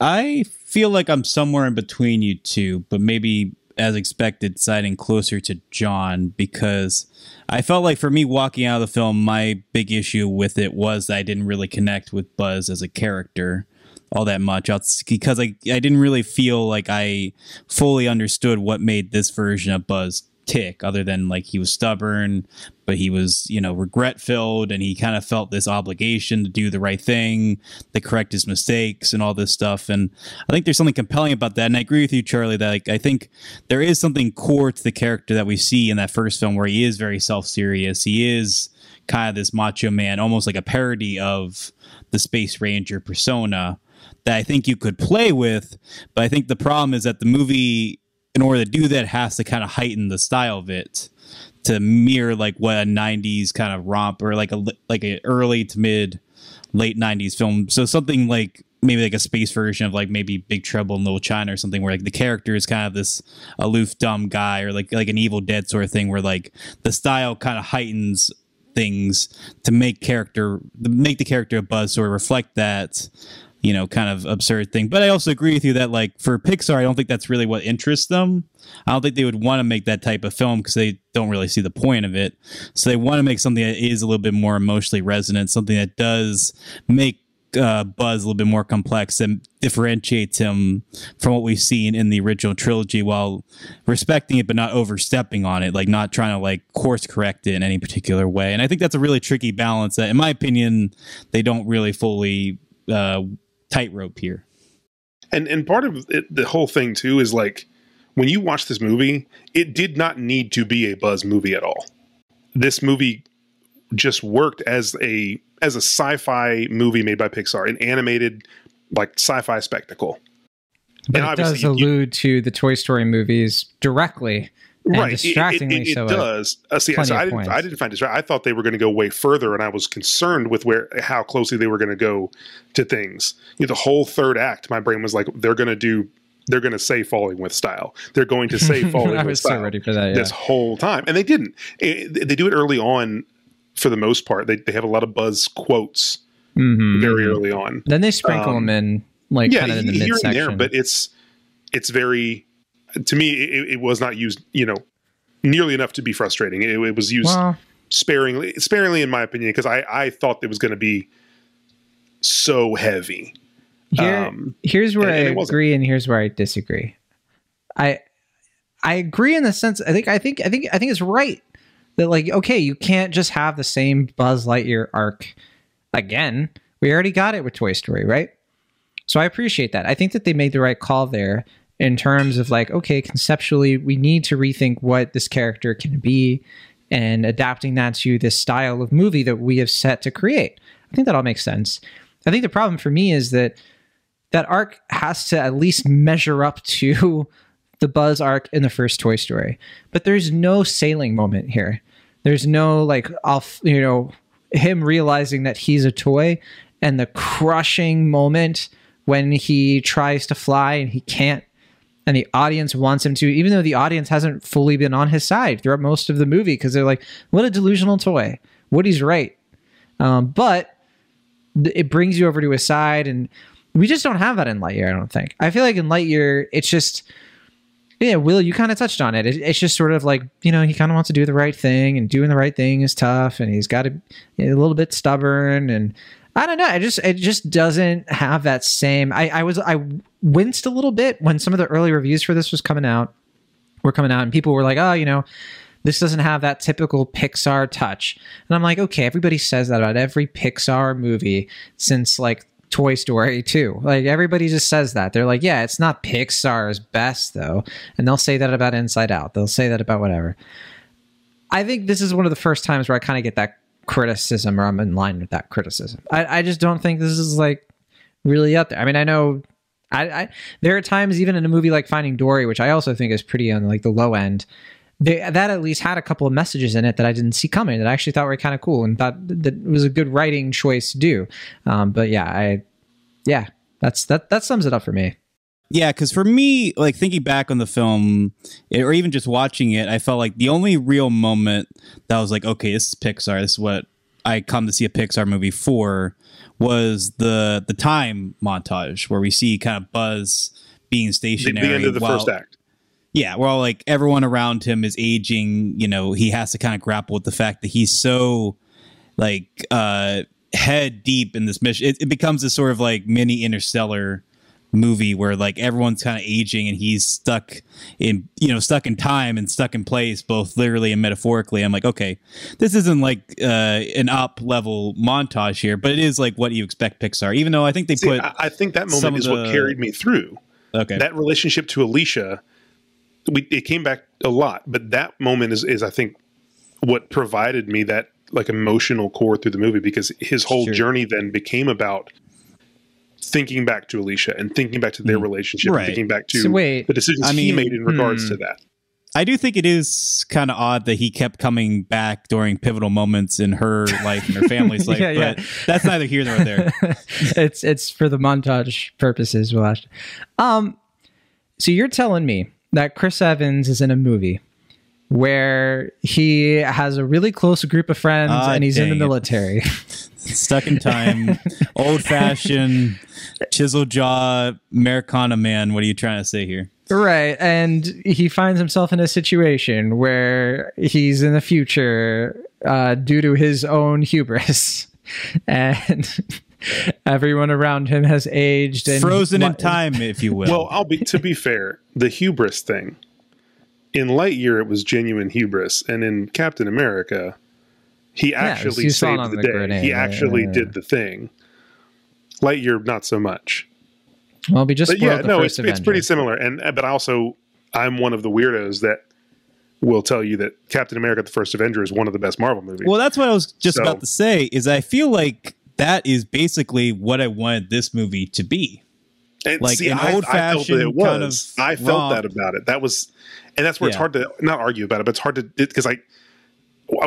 I feel like I'm somewhere in between you two, but maybe as expected, siding closer to Jon because I felt like for me walking out of the film, my big issue with it was that I didn't really connect with Buzz as a character all that much because I, I didn't really feel like I fully understood what made this version of Buzz tick other than like he was stubborn but he was you know regret filled and he kind of felt this obligation to do the right thing to correct his mistakes and all this stuff. And i think there's something compelling about that and i agree with you charlie that like i think there is something core to the character that we see in that first film where he is very self-serious. He is kind of this macho man almost like a parody of the space ranger persona that i think you could play with but i think the problem is that the movie in order to do that has to kind of heighten the style of it to mirror like what a 90s kind of romp or like a like a early to mid late 90s film. So something like maybe like a space version of like maybe big trouble in little china or something where like the character is kind of this aloof dumb guy or like like an evil dead sort of thing where like the style kind of heightens things to make character make the character a buzz sort of reflect that you know, kind of absurd thing. But I also agree with you that like for Pixar, I don't think that's really what interests them. I don't think they would want to make that type of film because they don't really see the point of it. So they want to make something that is a little bit more emotionally resonant, something that does make uh, Buzz a little bit more complex and differentiates him from what we've seen in the original trilogy while respecting it but not overstepping on it, like not trying to like course correct it in any particular way. And I think that's a really tricky balance that, in my opinion, they don't really fully uh, tightrope here. And and part of it, the whole thing too is like when you watch this movie, it did not need to be a Buzz movie at all. This movie just worked as a as a sci-fi movie made by Pixar, an animated like sci-fi spectacle. But and it does allude you, to the Toy Story movies directly right. distractingly it, it, it, so. It does. Uh, see, so I didn't. I didn't find it. I thought they were going to go way further, and I was concerned with where how closely they were going to go to things. You know, the whole third act, my brain was like, they're going to do. They're going to say falling with style. They're going to say falling I with was style. so ready for that. Yeah. This whole time, and they didn't. they do it early on for the most part. They they have a lot of Buzz quotes Mhm. very early on. Then they sprinkle Um, them in, like yeah, kind of in the here and midsection. there, but it's it's very to me it, it was not used you know nearly enough to be frustrating. It, it was used sparingly, sparingly in my opinion, because I I thought it was going to be so heavy. here, um, here's where and- and I agree, and here's where I disagree. I I agree in the sense. I think I think I think I think it's right that like okay, you can't just have the same Buzz Lightyear arc again. We already got it with Toy Story, right? So I appreciate that. I think that they made the right call there in terms of like, okay, conceptually, we need to rethink what this character can be and adapting that to this style of movie that we have set to create. I think that all makes sense. I think the problem for me is that that arc has to at least measure up to the Buzz arc in the first Toy Story. But there's no sailing moment here. There's no like off, you know, him realizing that he's a toy and the crushing moment when he tries to fly and he can't and the audience wants him to even though the audience hasn't fully been on his side throughout most of the movie because they're like what a delusional toy. Woody's right. Um, but it brings you over to his side and we just don't have that in lightyear i don't think. I feel like in lightyear it's just yeah will you kind of touched on it. it it's just sort of like you know he kind of wants to do the right thing and doing the right thing is tough and he's got to a little bit stubborn and I don't know. It just it just doesn't have that same. I I was I winced a little bit when some of the early reviews for this was coming out. Were coming out and people were like, oh, you know, this doesn't have that typical Pixar touch. And I'm like, okay, everybody says that about every Pixar movie since like Toy Story 2. Like everybody just says that. They're like, yeah, it's not Pixar's best though. And they'll say that about Inside Out. They'll say that about whatever. I think this is one of the first times where I kind of get that criticism or I'm in line with that criticism. I, I just don't think this is like really up there. I mean, I know I, I there are times even in a movie like Finding Dory, which I also think is pretty on like the low end. They, that at least had a couple of messages in it that I didn't see coming that I actually thought were kind of cool and thought that was a good writing choice to do. Um, but yeah, I yeah, that's that that sums it up for me. Yeah, because for me, like thinking back on the film, it- or even just watching it, I felt like the only real moment that was like, okay, this is Pixar. This is what I come to see a Pixar movie for. Was the the time montage where we see kind of Buzz being The, stationary. the end of the while- first act. Yeah, well, like everyone around him is aging. You know, he has to kind of grapple with the fact that he's so like uh head deep in this mission. It, it becomes this sort of like mini interstellar movie where like everyone's kind of aging and he's stuck in you know stuck in time and stuck in place both literally and metaphorically i'm like okay this isn't like uh an up level montage here but it is like what you expect pixar even though i think they See, put I, I think that moment is what carried me through. okay That relationship to Alisha, we, it came back a lot, but that moment is, is I think what provided me that like emotional core through the movie because his whole Sure. journey then became about thinking back to Alisha and thinking back to their Mm. relationship Right. and thinking back to So wait, the decisions I mean, he made in regards hmm. to that. I do think it is kind of odd that he kept coming back during pivotal moments in her life and her family's life, Yeah, yeah. but that's neither here nor there. it's it's for the montage purposes, Will Ashton. Um, so you're telling me that Chris Evans is in a movie where he has a really close group of friends Ah, and he's in the dang it. military. Stuck in time, old fashioned, chisel jaw, Americana man. What are you trying to say here? Right. And he finds himself in a situation where he's in the future uh, due to his own hubris. And everyone around him has aged and Frozen in time, if you will. Well, I'll be to be fair, the hubris thing. In Lightyear, it was genuine hubris, and in Captain America, he actually he saw it saved the, the day. grenade, He yeah, actually yeah, yeah. did the thing. Lightyear, not so much. Well, we just But yeah, the no, first it's, it's pretty similar. And but also, I'm one of the weirdos that will tell you that Captain America: The First Avenger is one of the best Marvel movies. Well, that's what I was just So- about to say. Is I feel like that is basically what I wanted this movie to be. And like an I- I felt old-fashioned kind of I felt romp. that about it. That was, and that's where it's hard to not argue about it, but it's hard to because I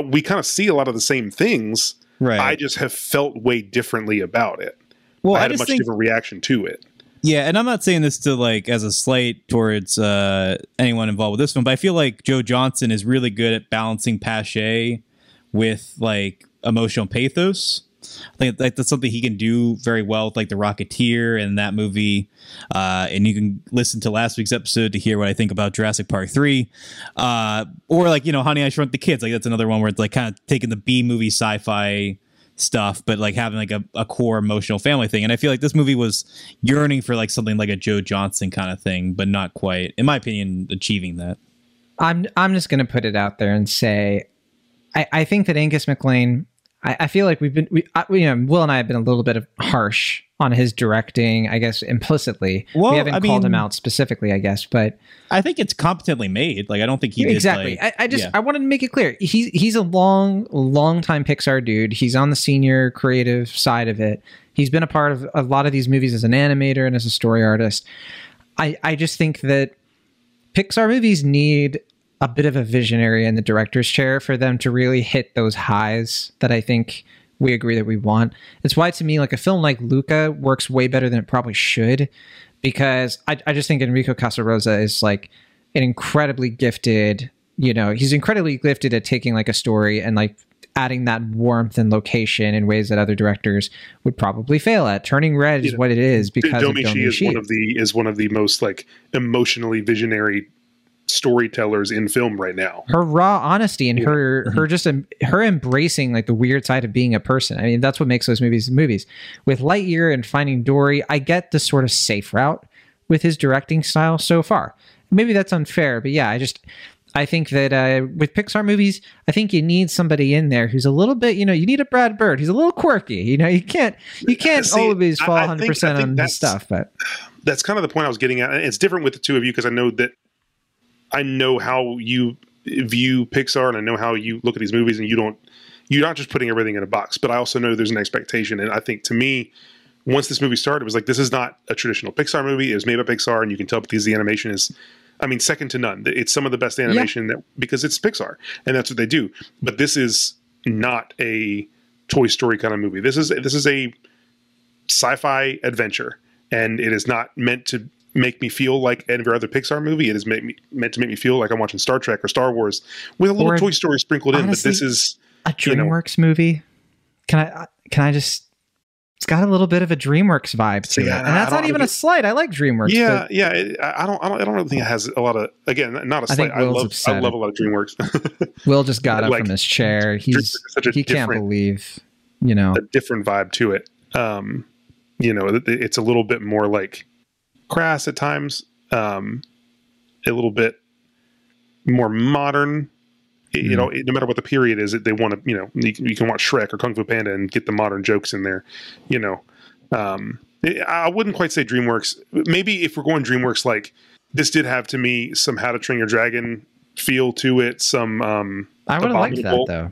we kind of see a lot of the same things. Right. I just have felt way differently about it. well, I I, had a much think different reaction to it. Yeah, and I'm not saying this to like as a slight towards uh, anyone involved with this one, but I feel like Joe Johnston is really good at balancing Pache with like emotional pathos. I think that's something he can do very well with like the Rocketeer and that movie. Uh, and you can listen to last week's episode to hear what I think about Jurassic Park three, uh, or like you know Honey I Shrunk the Kids. Like that's another one where it's like kind of taking the B movie sci-fi stuff, but like having like a, a core emotional family thing. And I feel like this movie was yearning for like something like a Joe Johnston kind of thing, but not quite, in my opinion, achieving that. I'm I'm just gonna put it out there and say, I, I think that Angus MacLane. I, I feel like we've been we, uh, I, you know Will and I have been a little bit of harsh on his directing. I guess implicitly Well, we haven't I called him out specifically. I guess, but I think it's competently made. Like I don't think he did, exactly. like- I, I just yeah. I wanted to make it clear. He's he's a long long time Pixar dude. He's on the senior creative side of it. He's been a part of a lot of these movies as an animator and as a story artist. I I just think that Pixar movies need a bit of a visionary in the director's chair for them to really hit those highs that I think we agree that we want. It's why to me like a film like Luca works way better than it probably should because I, I just think Enrico Casarosa is like an incredibly gifted, you know, he's incredibly gifted at taking like a story and like adding that warmth and location in ways that other directors would probably fail at. Turning Red is what it is because Domee Shi is one of the is one of the most like emotionally visionary storytellers in film right now. her raw honesty and her Mm-hmm. her just her embracing like the weird side of being a person. I mean, that's what makes those movies movies. With Lightyear and Finding Dory, I get the sort of safe route with his directing style so far. Maybe that's unfair, but yeah, I just I think that uh, with Pixar movies, I think you need somebody in there who's a little bit, you know, you need a Brad Bird. He's a little quirky. You know, you can't you can't See, always fall 100 percent on his stuff, but That's kind of the point I was getting at. It's different with the two of you because I know that I know how you view Pixar and I know how you look at these movies and you don't you're not just putting everything in a box, but I also know there's an expectation. And I think to me, once this movie started, it was like this is not a traditional Pixar movie. It was made by Pixar, and you can tell because the animation is, I mean, second to none. It's some of the best animation that because it's Pixar, and that's what they do. But this is not a Toy Story kind of movie. This is this is a sci-fi adventure, and it is not meant to make me feel like every other Pixar movie. It is me, meant to make me feel like I'm watching Star Trek or Star Wars with a little Or- Toy Story sprinkled in. But this is a you know- DreamWorks movie. Can I can I just it's got a little bit of a DreamWorks vibe to See, it. And that's don't- even a slight. I like DreamWorks. yeah, but yeah. It, I I don't, I don't, I don't think it has a lot of. Again, not a slight. I, Will's love, upset. I love a lot of DreamWorks. Will just got up like, from his chair. He's such a he can't believe, you know. a different vibe to it. Um, you know, it- it's a little bit more like crass at times. Um, a little bit more modern. You know, no matter what the period is, they want to. You know, you, can- you can watch Shrek or Kung Fu Panda and get the modern jokes in there. You know, um, I wouldn't quite say DreamWorks. Maybe if we're going DreamWorks, like this did have to me some How to Train Your Dragon feel to it. Some um, I would have liked that though.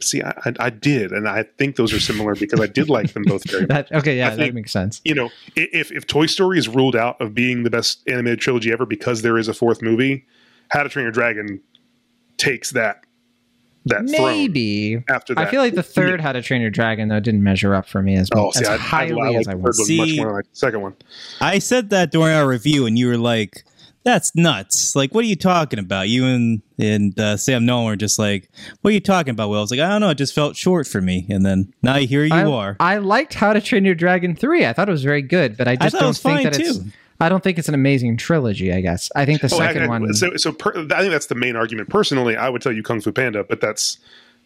See, I, I, I did, and I think those are similar because I did like them both very much. That okay, yeah, I that think- makes sense. you know, if if Toy Story is ruled out of being the best animated trilogy ever because there is a fourth movie, How to Train Your Dragon takes that that throne Maybe. after that. I feel like the third How to Train Your Dragon though didn't measure up for me as, oh, see, as I, I, I highly like as I want. one much See- more like the second one. I said that during our review, and you were like, "That's nuts! Like, what are you talking about?" You and and uh, Sam Nolan were just like, "What are you talking about?" Will I was like, "I don't know. It just felt short for me." And then now here you I, are. I liked How to Train Your Dragon 3. I thought it was very good, but I just thought it don't was think fine, that it's. I don't think it's an amazing trilogy, I guess. I think the Oh, second I- I- one So, so per, I think that's the main argument. Personally, I would tell you Kung Fu Panda, but that's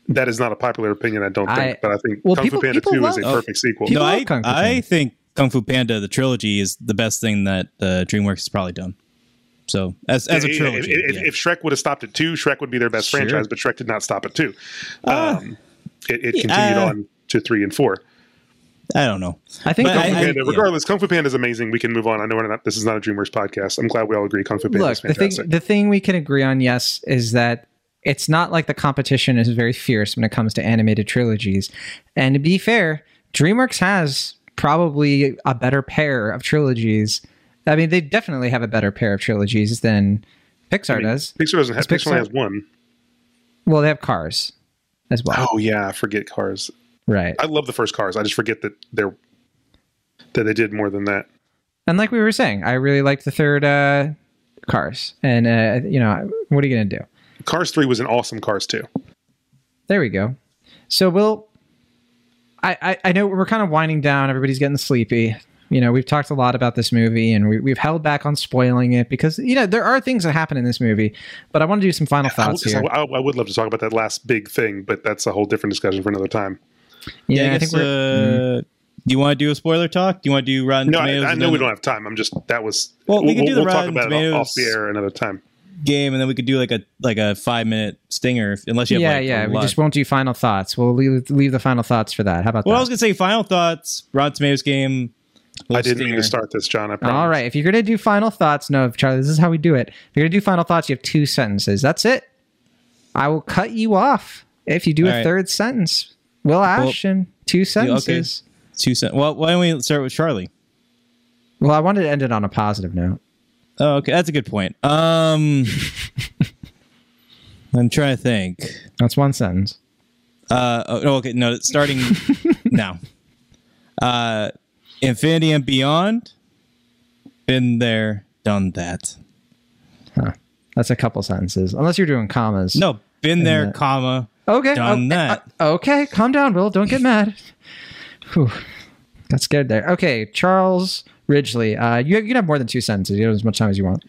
that is not a popular opinion. I don't think. I- but I think well, Kung people- Fu Panda people Two is a love- perfect sequel. no, I Kung Fu I think Kung Fu Panda the trilogy is the best thing that uh, DreamWorks has probably done. So as as a If- trilogy, If, if, yeah. if Shrek would have stopped at two, Shrek would be their best Sure. franchise, but Shrek did not stop at two. Uh, Um, it, it yeah, continued uh, on to three and four. I don't know. I think But the- I- Kung Fu I- Panda, yeah. regardless, Kung Fu Panda is amazing. We can move on. I know we're not, this is not a DreamWorks podcast. I'm glad we all agree Kung Fu Panda look is the thing fantastic. the thing we can agree on yes is that it's not like the competition is very fierce when it comes to animated trilogies and to be fair dreamworks has probably a better pair of trilogies i mean they definitely have a better pair of trilogies than pixar I mean, does Pixar doesn't have. Pixar only Pixar. has one. well they have cars as well Oh yeah, I forget Cars. right I love the first Cars. I just forget that they're that they did more than that. and like we were saying i really liked the third uh cars and uh you know what are you gonna do Cars three was an awesome Cars two. There we go. So we'll. I, I know we're kind of winding down. Everybody's getting sleepy. You know, we've talked a lot about this movie, and we, we've held back on spoiling it because you know there are things that happen in this movie. But I want to do some final I, thoughts here. I, I would love to talk about that last big thing, but that's a whole different discussion for another time. Yeah, Yeah, I, I guess, think we're. uh, Do you want to do a spoiler talk? Do you want to do Rotten No, I, Tomatoes? I and know we don't have time. I'm just that was. Well, we can do the we'll talk Rotten about it off- off Tomatoes. the air another time. game, and then we could do like a like a five minute stinger, if- unless you have yeah, like, yeah. We just won't do final thoughts. We'll leave, leave the final thoughts for that. How about Well, I was gonna say final thoughts. Rotten Tomatoes game. I didn't mean stinger. to start this, Jon. I promise. All right. If you're gonna do final thoughts, no, Charlie, this is how we do it. If you're gonna do final thoughts, you have two sentences. That's it. I will cut you off if you do All a right. third sentence. Will Ashton, two sentences. Okay. Two cent. Well, why don't we start with Charlie? Well, I wanted to end it on a positive note. Oh, okay, that's a good point. Um, I'm trying to think. That's one sentence. Uh, oh, no, okay, no, starting now. Uh, Infinity and Beyond. Been there, done that. Huh. That's a couple sentences, unless you're doing commas. No, been there, that- comma. Okay. Done okay, that. uh, okay. Calm down, Will. Don't get mad. Whew. Got scared there. Okay. Charles Ridgely. Uh, you, you can have more than two sentences. You have as much time as you want.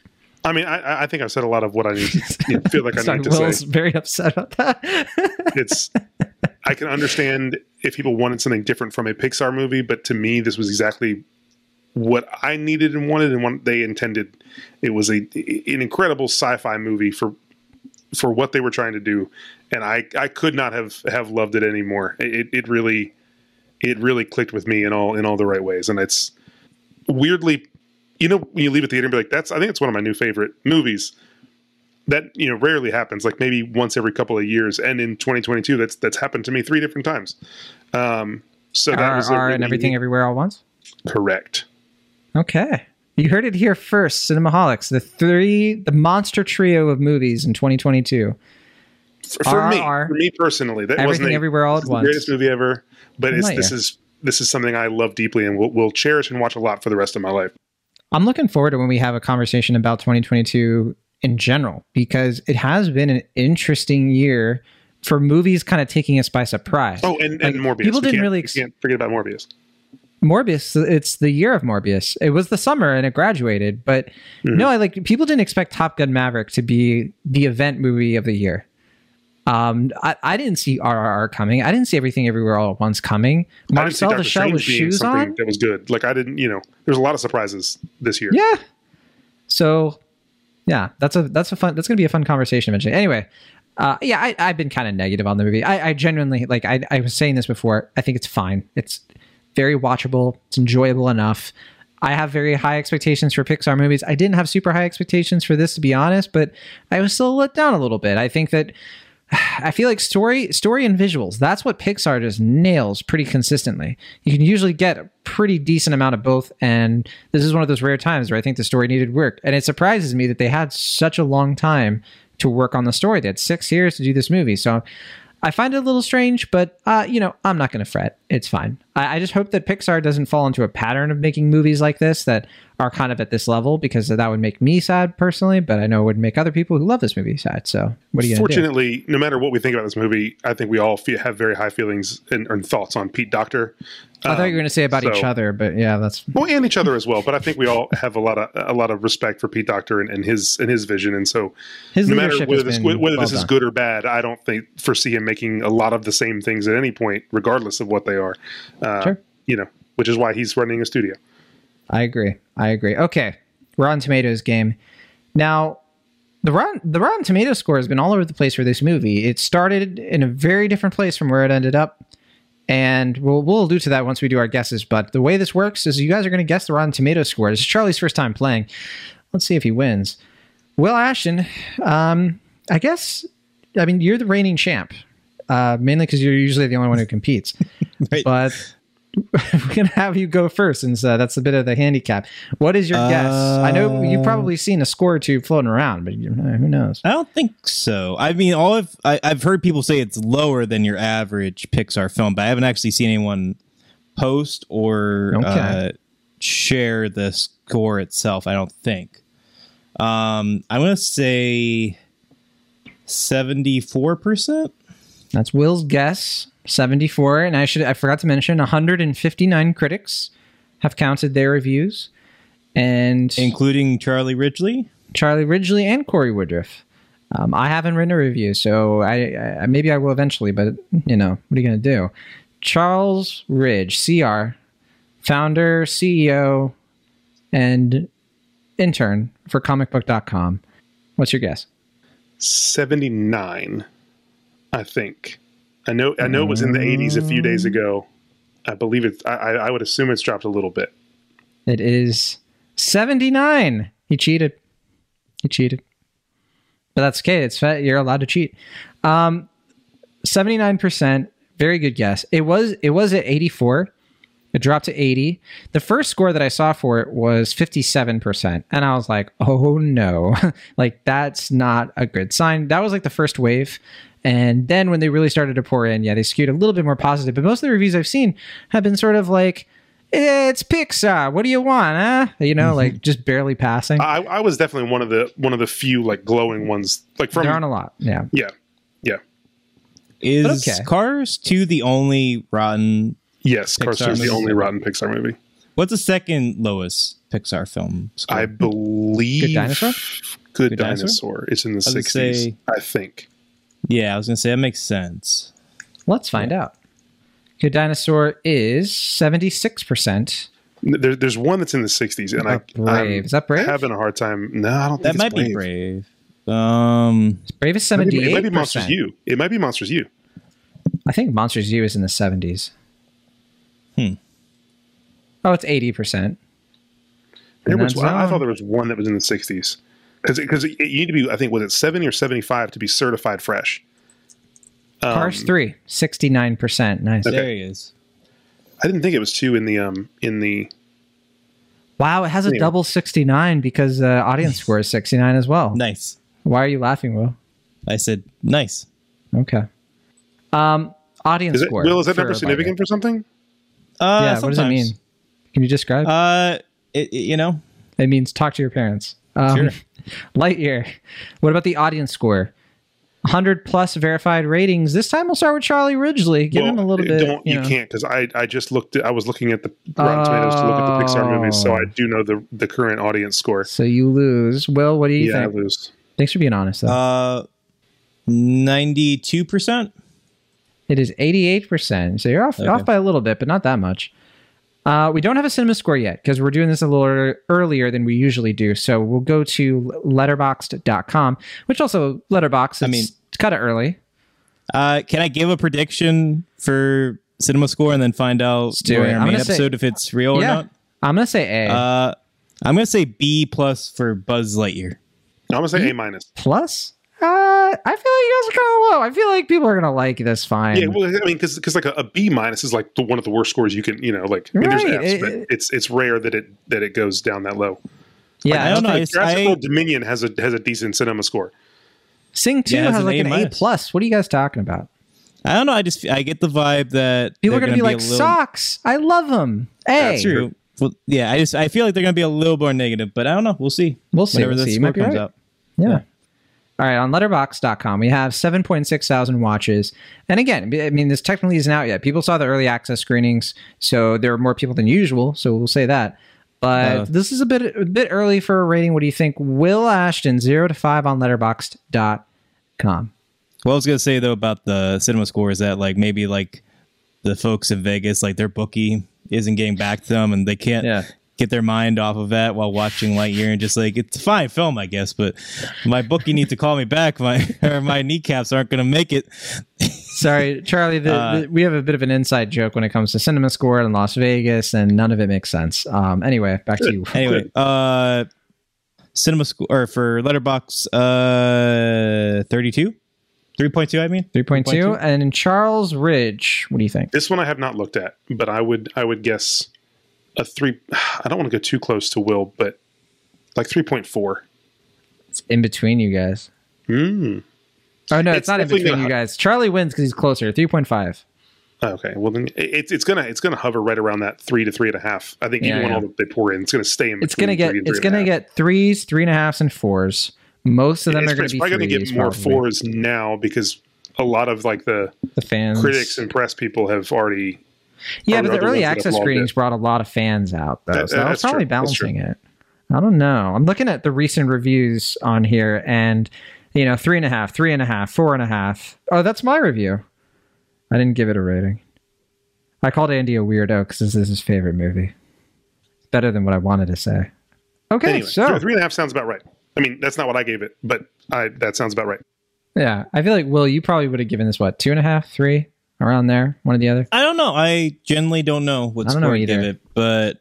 I mean, I, I think I've said a lot of what I need to you know, feel like I Sorry, need to say. Will's say. very upset about that. It's I can understand if people wanted something different from a Pixar movie, but to me, this was exactly what I needed and wanted and what they intended. It was a an incredible sci-fi movie for for what they were trying to do, and I I could not have have loved it anymore. It it really it really clicked with me in all in all the right ways, and it's weirdly, you know, when you leave a theater and be like, "That's," I think it's one of my new favorite movies. That you know rarely happens, like maybe once every couple of years, and in 2022, that's that's happened to me three different times. Um, so that R, was R and everything everywhere all once. correct. Okay. You heard it here first, Cinemaholics. The three, the monster trio of movies in 2022. For, for me, for me personally, that wasn't Everything a- Everywhere All at Once. greatest movie ever. But it's, this is this is something I love deeply and will, will cherish and watch a lot for the rest of my life. I'm looking forward to when we have a conversation about 2022 in general because it has been an interesting year for movies kind of taking us by surprise. Oh, and, Like, and Morbius. people We didn't really ex- can't forget about Morbius. Morbius, it's the year of Morbius. It was the summer and it graduated, but Mhm. no, I like people didn't expect Top Gun Maverick to be the event movie of the year. Um, I, I didn't see RRR coming. I didn't see everything everywhere all at once coming. I didn't see Marcel the Shell with shoes something on. That was good. Like I didn't, you know, there's a lot of surprises this year. Yeah. So, yeah, that's a that's a fun that's gonna be a fun conversation eventually. Anyway, uh, yeah, I, I've been kind of negative on the movie. I, I genuinely like. I, I was saying this before. I think it's fine. It's very watchable. It's enjoyable enough. I have very high expectations for Pixar movies. I didn't have super high expectations for this, to be honest, but I was still let down a little bit. I think that I feel like story, story and visuals. That's what Pixar just nails pretty consistently. You can usually get a pretty decent amount of both, and this is one of those rare times where I think the story needed work. And it surprises me that they had such a long time to work on the story. They had six years to do this movie, so I find it a little strange. But uh, you know, I'm not going to fret. It's fine. I, I just hope that Pixar doesn't fall into a pattern of making movies like this that are kind of at this level because that would make me sad personally. But I know it would make other people who love this movie sad. So what are you? Fortunately, no matter what we think about this movie, I think we all feel, have very high feelings and, and thoughts on Pete Docter. I thought you were going to say about um, each other, but yeah, that's well, and each other as well. But I think we all have a lot of a lot of respect for Pete Docter and, and his and his vision. And so, his no matter whether this whether well this is done. good or bad, I don't think foresee him making a lot of the same things at any point, regardless of what they are. Uh, Sure. You know, which is why he's running a studio. I agree. I agree. Okay, Rotten Tomatoes game. Now, the Rotten the Rotten Tomato score has been all over the place for this movie. It started in a very different place from where it ended up, and we'll we'll allude to that once we do our guesses. But the way this works is you guys are going to guess the Rotten Tomato score. This is Charlie's first time playing. Let's see if he wins. Will Ashton, um, I guess. I mean, you're the reigning champ, uh, mainly because you're usually the only one who competes. Right. But we're gonna have you go first, since uh, that's a bit of the handicap. What is your guess? I know you've Uh, probably seen a score or two floating around, but who knows? I don't think so. I mean, all I've I, I've heard people say it's lower than your average Pixar film, but I haven't actually seen anyone post or Okay. uh, share the score itself. I don't think. Um, I'm gonna say seventy four percent. That's Will's guess. 74, and I should I forgot to mention 159 critics have counted their reviews, and including Charlie Ridgely. Charlie Ridgely and Corey Woodruff. Um, I haven't written a review, so I, I maybe I will eventually, but you know what are you going to do? Charles Ridge, CR, founder, CEO, and intern for comicbook.com. What's your guess? 79, I think. I know I know it was in the 80s a few days ago. I believe it I, I would assume it's dropped a little bit. It is 79. He cheated. He cheated. But that's okay. It's you're allowed to cheat. Um 79%, very good guess. It was it was at 84. It dropped to 80. The first score that I saw for it was 57%. And I was like, oh no, like that's not a good sign. That was like the first wave. And then when they really started to pour in, yeah, they skewed a little bit more positive. But most of the reviews I've seen have been sort of like, it's Pixar. What do you want, huh? You know, mm-hmm. like just barely passing. I, I, was definitely one of the one of the few like glowing ones. Like from there aren't a lot. Yeah, yeah, yeah. Is okay. Cars two the only rotten Yes, Cars 2 is the only rotten Pixar movie. What's the second lowest Pixar film? Score? I believe Good Dinosaur. Good, Good Dinosaur? Dinosaur. It's in the sixties, I think. Yeah, I was gonna say that makes sense. Let's find yeah. out. Good Dinosaur is seventy six percent. There, there's one that's in the 60s, and I, Brave. I'm is that Brave? Having a hard time. No, I don't. Think that might brave. be Brave. Um, Brave is seventy eight. It might be Monsters U. It might be Monsters U. I think Monsters U is in the seventies. Hmm. Oh, it's eighty percent. There was. I, I thought there was one that was in the sixties because because you need to be. I think was it seventy or seventy five to be certified fresh. Um, Cars three, 69 percent. Nice. Okay. There he is. I didn't think it was two in the um in the. Wow, it has a double sixty nine because uh, audience score is sixty nine as well. Nice. Why are you laughing, Will? I said nice. Okay. Um, audience is it, score. Will, is that number significant for something? Uh, yeah, sometimes. what does it mean? Can you describe? Uh, it, it, you know, it means talk to your parents. Um, sure. Lightyear. What about the audience score? 100 plus verified ratings. This time we'll start with Charlie Ridgely. Give well, him a little bit. Don't, you, you know. can't because I, I just looked. At, I was looking at the Rotten Tomatoes to look at the Pixar movies, so I do know the the current audience score. So you lose. Well, what do you yeah, think? I lose. Thanks for being honest. Though. Uh, ninety two percent. It is 88%. So you're off, okay. off by a little bit, but not that much. Uh, we don't have a cinema score yet because we're doing this a little earlier than we usually do. So we'll go to letterboxd.com, which also letterboxd. I mean, it's kind of early. Uh, can I give a prediction for cinema score and then find out during our main episode say, if it's real yeah, or not? I'm gonna say A. Uh, I'm gonna say B plus for Buzz Lightyear. I'm gonna say B A minus plus. Uh, I feel like you guys are kind of low. I feel like people are gonna like this fine. Yeah, well, I mean, because because like a, a B minus is like the, one of the worst scores you can, you know, like I mean, right. there's Fs, but it's it's rare that it that it goes down that low. Yeah, like, I don't know. Jurassic World Dominion has a has a decent cinema score. Sing Two yeah, has, has like an A plus. What are you guys talking about? I don't know. I just I get the vibe that people are going to be, be like little... Sox. I love them. Hey, that's true. Well, yeah, I just I feel like they're going to be a little more negative, but I don't know. We'll see. We'll see. Whenever we'll see. comes right. out. Yeah. yeah. All right, on letterboxd.com, we have 7.6 thousand watches. And again, I mean, this technically isn't out yet. People saw the early access screenings, so there are more people than usual, so we'll say that. But uh, this is a bit a bit early for a rating. What do you think? Will Ashton, 0 to 5 on letterboxd.com. Well, I was going to say, though, about the cinema score is that, like, maybe, like, the folks in Vegas, like, their bookie isn't getting back to them and they can't yeah get their mind off of that while watching Lightyear and just like it's a fine film, I guess, but my bookie needs to call me back. My or my kneecaps aren't going to make it. Sorry, Charlie. The, uh, the, we have a bit of an inside joke when it comes to cinema score in Las Vegas, and none of it makes sense. Um, anyway, back to you. Anyway, uh, cinema score or for Letterboxd, uh, thirty-two. 3.2 I mean 3.2 and in Charles Ridge what do you think This one I have not looked at but I would I would guess a three. I don't want to go too close to Will, but like three point four. It's in between you guys. Hmm. Oh no, it's, it's not in between you guys. Charlie wins because he's closer. Three point five. Okay, well then it's it's gonna it's gonna hover right around that three to three and a half. I think yeah, even yeah. when all the they pour in, it's gonna stay in. It's gonna get it's gonna get threes, three and a halfs, and fours. Most of them it's, are going to be. Probably going to get more probably. fours now because a lot of like the The fans, critics and press people have already. Yeah, but the early access screenings brought a lot of fans out, though. That- so that was probably true. balancing it. I don't know. I'm looking at the recent reviews on here, and you know, three and a half, three and a half, four and a half. Oh, that's my review. I didn't give it a rating. I called Andy a weirdo because this is his favorite movie. Better than what I wanted to say. Okay, Anyway, so three, three and a half sounds about right. I mean, that's not what I gave it, but I that sounds about right. yeah, I feel like Will, you probably would have given this what two and a half, three, around there, one or the other. I don't know. I generally don't know what I don't know score to give either. it, but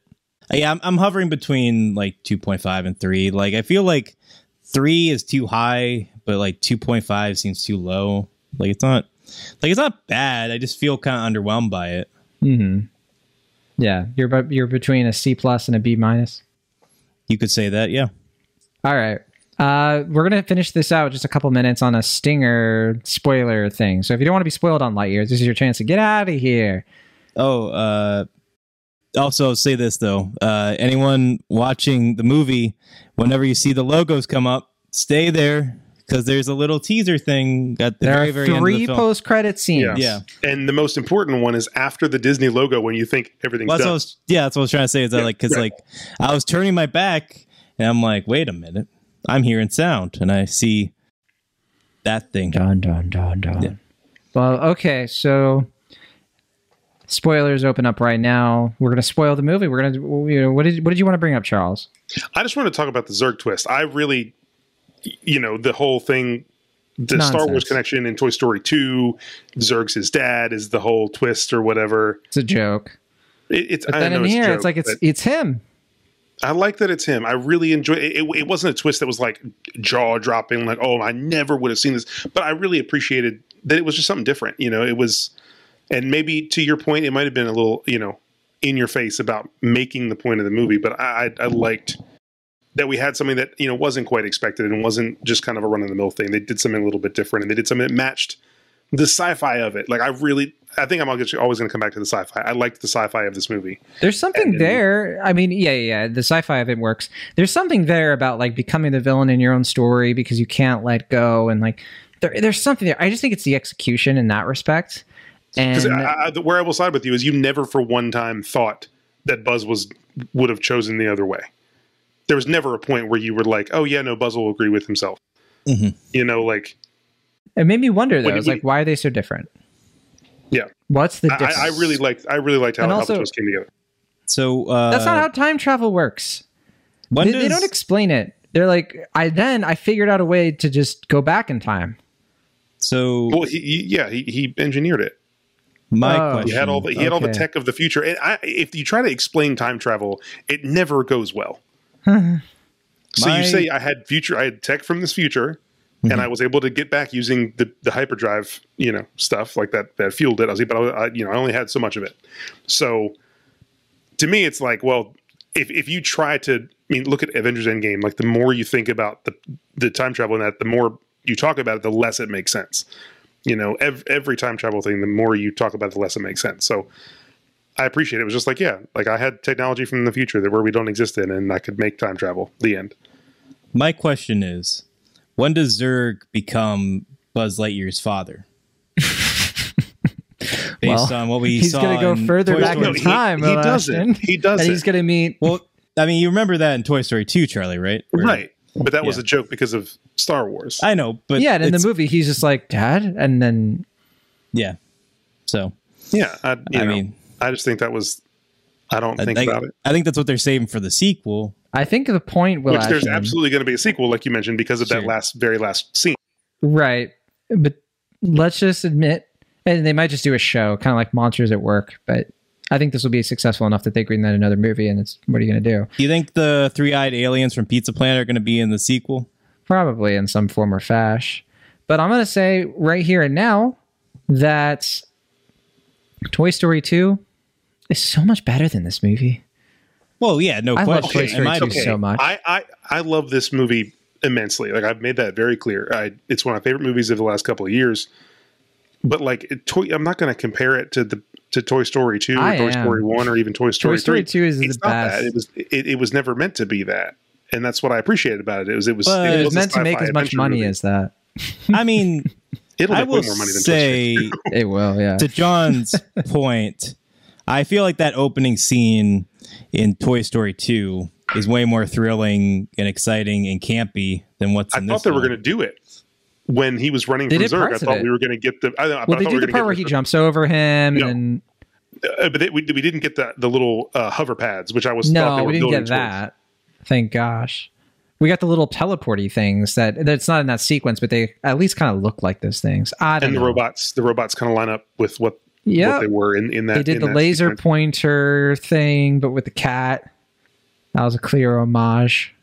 uh, yeah, I'm, I'm hovering between like 2.5 and 3. Like I feel like 3 is too high, but like 2.5 seems too low. Like it's not like it's not bad. I just feel kind of underwhelmed by it. Hmm. Yeah, you're you're between a C plus and a B minus. You could say that, yeah. All right. Uh, we're gonna finish this out just a couple minutes on a stinger spoiler thing. So if you don't want to be spoiled on Lightyear, this is your chance to get out of here. Oh, uh also say this though. Uh anyone watching the movie, whenever you see the logos come up, stay there because there's a little teaser thing at the There very are very end of three the film. post credit scenes. Yeah. And the most important one is after the Disney logo when you think everything's Well, that's what I done. was, yeah, that's what I was trying to say. Is that Yeah, like because right. like I was turning my back and I'm like, wait a minute, I'm hearing sound and I see that thing. Dun dun dun dun. Yeah. Well, okay, so spoilers open up right now. We're gonna spoil the movie. We're gonna. You know, what did what did you want to bring up, Charles? I just want to talk about the Zurg twist. I really, you know, the whole thing, the Star Wars connection in Toy Story 2, Zurg's his dad is the whole twist or whatever. It's a joke. It, it's, But I then know in it's here, joke, it's like it's it's him. I like that it's him. I really enjoy it. It, it wasn't a twist that was like jaw dropping, like, oh, I never would have seen this. But I really appreciated that it was just something different. You know, it was, and maybe to your point, it might have been a little, you know, in your face about making the point of the movie. But I, I, I liked that we had something that, you know, wasn't quite expected and wasn't just kind of a run of the mill thing. They did something a little bit different and they did something that matched the sci fi of it. Like, I really, I think I'm always going to come back to the sci fi. I liked the sci fi of this movie. There's something And- and- there. I mean, yeah, yeah, yeah, the sci-fi of it works. There's something there about like becoming the villain in your own story because you can't let go, and like there, there's something there. I just think it's the execution in that respect. And I, I, the- where I will side with you is you never for one time thought that Buzz was would have chosen the other way. There was never a point where you were like, "Oh yeah, no, Buzz will agree with himself." Mhm. You know, like it made me wonder though. When- It's like, why are they so different? Yeah. What's the I, difference? I really liked. I really liked how, And how also- the twist came together. So uh, That's not how time travel works. when They, does, they don't explain it. They're like, I then I figured out a way to just go back in time. so Well, he, he yeah, he, he engineered it. my Oh. question. He had all the he had all the tech of the future. And I, if you try to explain time travel, it never goes well. so My- you say I had future, I had tech from this future, and mm-hmm. I was able to get back using the, the hyperdrive, you know, stuff like that that fueled it. I was, but I, I, you know, I only had so much of it. So to me, it's like, well, if if you try to, I mean, look at Avengers Endgame. Like the more you think about the the time travel in that, the more you talk about it, the less it makes sense. You know, ev- every time travel thing, the more you talk about it, the less it makes sense. So. I appreciate it. It was just like, yeah, like I had technology from the future that where we don't exist in, and I could make time travel. The end. My question is, when does Zurg become Buzz Lightyear's father? Based Well, on what we he's saw gonna go in further Toy back Story. in he- time. he Will doesn't. Ashton. He doesn't. And he's gonna meet. Well, I mean, you remember that in Toy Story 2, Charlie, right? Where- Right. But that was Yeah. a joke because of Star Wars. I know, but yeah, and in the movie, he's just like dad, and then yeah. So yeah. I, you I know, mean, I just think that was, I don't I think think, about it. I think that's what they're saving for the sequel. I think the point will Which there's Ashton- absolutely going to be a sequel, like you mentioned, because of Sure. that last, very last scene. right, but let's just admit, and they might just do a show, kind of like Monsters at Work. But I think this will be successful enough that they greenlight another movie, and it's what are you gonna do? Do you think the three-eyed aliens from Pizza Planet are going to be in the sequel? Probably in some form or fashion. But I'm gonna say right here and now that Toy Story 2 is so much better than this movie. Well, yeah, no I love question. Toy Story my 2 opinion. so much. I, I, I love this movie immensely. Like I've made that very clear. I, it's one of my favorite movies of the last couple of years. But like, it, toy, I'm not going to compare it to the to Toy Story 2 or I Toy am. Story 1 or even Toy Story Toy Story 3. 2 is the it's not best. that. It was it, it was never meant to be that, and that's what I appreciated about it. It was it was But it It was was meant to make as much money movie. as that. I mean, It'll I will way more money than Toy Story. say It will, yeah. to John's point, I feel like that opening scene in Toy Story 2 is way more thrilling and exciting and campy than what's I in thought this they were one. going to do it when he was running They from did I thought it. we were going to get the. I, I well, thought they do were the gonna part get where he jumps over him, No. and Uh, but they, we, we didn't get the the little uh, hover pads, which I was thought they no, were we didn't get towards. that. Thank gosh. We got the little teleporty things that that's not in that sequence, but they at least kind of look like those things. I don't And the know. robots, the robots kind of line up with what, Yeah, what they were in, in that. they did in the that laser sequence. pointer thing, but with the cat. That was a clear homage.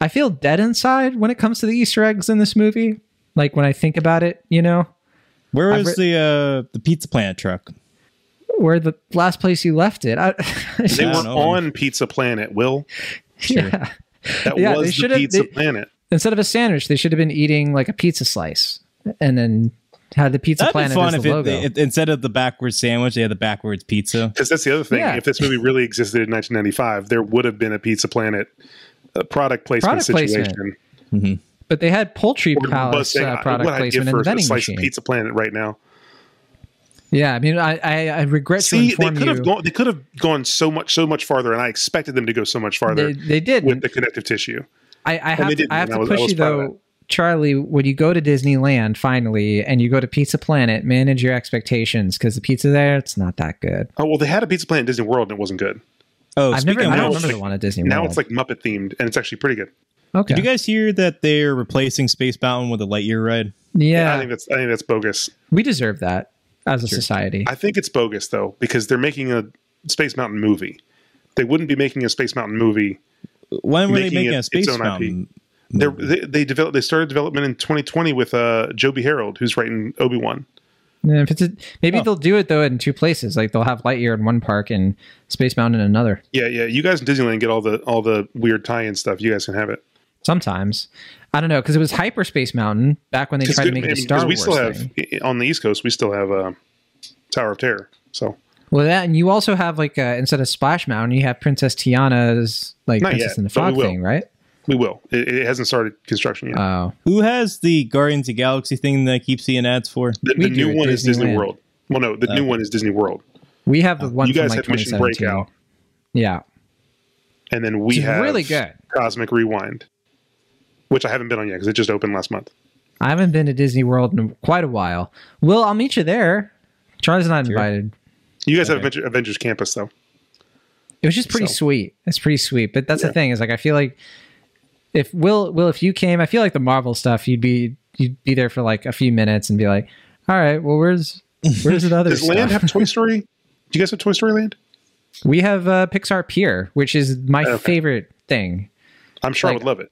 I feel dead inside when it comes to the Easter eggs in this movie. Like when I think about it, you know, Where I've was re- the uh, the Pizza Planet truck? where the last place you left it. I, They were don't know. on Pizza Planet. Will yeah. that Yeah, they was the should've- Pizza they- Planet? Instead of a sandwich, they should have been eating like a pizza slice, and then had the pizza That'd planet be fun as if the it, logo. it- instead of the backwards sandwich, they had the backwards pizza. Because that's the other thing. Yeah. If this movie really existed in 1995, there would have been a Pizza Planet uh, product placement Product placement. situation. but they had poultry Or palace Buzz saying, uh, product what I'd give placement in for the a vending slice machine. of Pizza Planet right now. Yeah, I mean, I I, I regret See, to they could you. have gone. They could have gone so much, so much farther, and I expected them to go so much farther they, they did. with the connective tissue. I, I have to, I have to was- push was you proud of though, Charlie. When you go to Disneyland finally, and you go to Pizza Planet, manage your expectations because the pizza there it's not that good. Oh well, they had a Pizza Planet at Disney World, and it wasn't good. Oh, I've never. speaking I of don't now which, it's remember like- the one at Disney World. Now World. it's like Muppet themed, and it's actually pretty good. okay, did you guys hear that they're replacing Space Mountain with a Lightyear ride? yeah, I think that's I think that's bogus. we deserve that as a society. I think it's bogus though because they're making a Space Mountain movie. They wouldn't be making a Space Mountain movie. When were they Making making it a Space Mountain? IP. Mountain? They're, they they developed they started development in 2020 with uh Joby Harold, who's writing Obi Wan. Yeah, if it's a, maybe Oh. they'll do it though in two places. Like they'll have Lightyear in one park and Space Mountain in another. Yeah, yeah. You guys in Disneyland get all the all the weird tie-in stuff. You guys can have it. Sometimes I don't know because it was Hyperspace Mountain back when they tried to make it a Star we Wars still have thing. on the East Coast, we still have uh, Tower of Terror. So Well, that and you also have like uh, instead of Splash Mountain, you have Princess Tiana's like Not Princess yet, and the but Frog thing, right? We will. It, it hasn't started construction yet. Oh, Who has the Guardians of the Galaxy thing that I keep seeing ads for? the the new at one is Disney Disneyland. World. Well, no, the new one is Disney World. we have the one you from guys like have Mission Breakout, Yeah, and then we Which have really good. Cosmic Rewind, which I haven't been on yet because it just opened last month. I haven't been to Disney World in quite a while. Will I'll meet you there. Charlie's not invited. You guys have Okay. Adventure, Avengers Campus though. It was just pretty So- sweet. It's pretty sweet. But that's the thing is like I feel like if Will Will if you came, I feel like the Marvel stuff you'd be you'd be there for like a few minutes and be like, all right, well where's where's the other Does stuff? Land have Toy Story? Do you guys have Toy Story Land? we have uh, Pixar Pier, which is my Okay. favorite thing. I'm sure I would love it.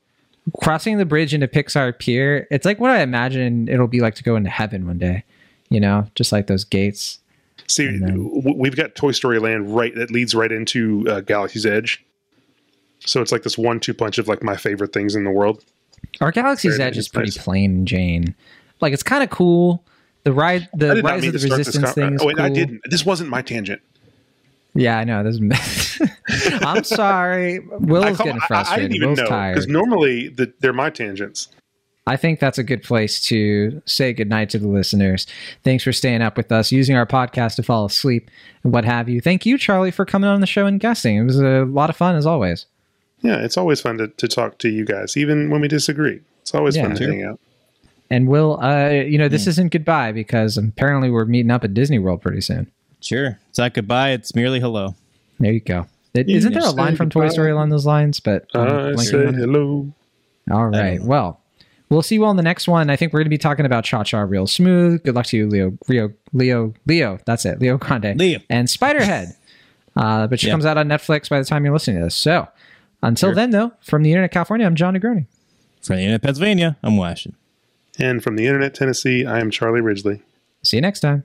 Crossing the bridge into Pixar Pier, it's like what I imagine it'll be like to go into heaven one day. You know, just like those gates. See, then- we've got Toy Story Land right that leads right into uh, Galaxy's Edge. So it's like this one-two punch of like my favorite things in the world. Our Galaxy's Edge is pretty plain Jane. Like it's kind of cool. The ride, the Rise of the. Resistance thing is oh, wait, cool. I didn't. This wasn't my tangent. Yeah, I know. This is- I'm sorry. Will's I, call- getting I- I, frustrated. didn't even Will's know because normally the, they're my tangents. I think that's a good place to say goodnight to the listeners. Thanks for staying up with us, using our podcast to fall asleep and what have you. Thank you, Charlie, for coming on the show and guessing. It was a lot of fun as always. Yeah, it's always fun to, to talk to you guys, even when we disagree. It's always Yeah. fun to hang out. And Will, uh, you know, this isn't goodbye because apparently we're meeting up at Disney World pretty soon. Sure. It's not goodbye. It's merely hello. There you go. It, You isn't there a line from Toy. Story along those lines? But I'm I say on hello. All right. Well, we'll see you all in the next one. I think we're going to be talking about Cha Cha Real Smooth. Good luck to you, Leo. Leo. Leo. Leo. That's it. Leo Grande. Leo. And Spiderhead. uh, but she Yeah. comes out on Netflix by the time you're listening to this. So until Sure. then, though, from the Internet California, I'm Jon Negroni. From the Internet of Pennsylvania, I'm Will Ashton. And from the Internet Tennessee, I am Charlie Ridgely. See you next time.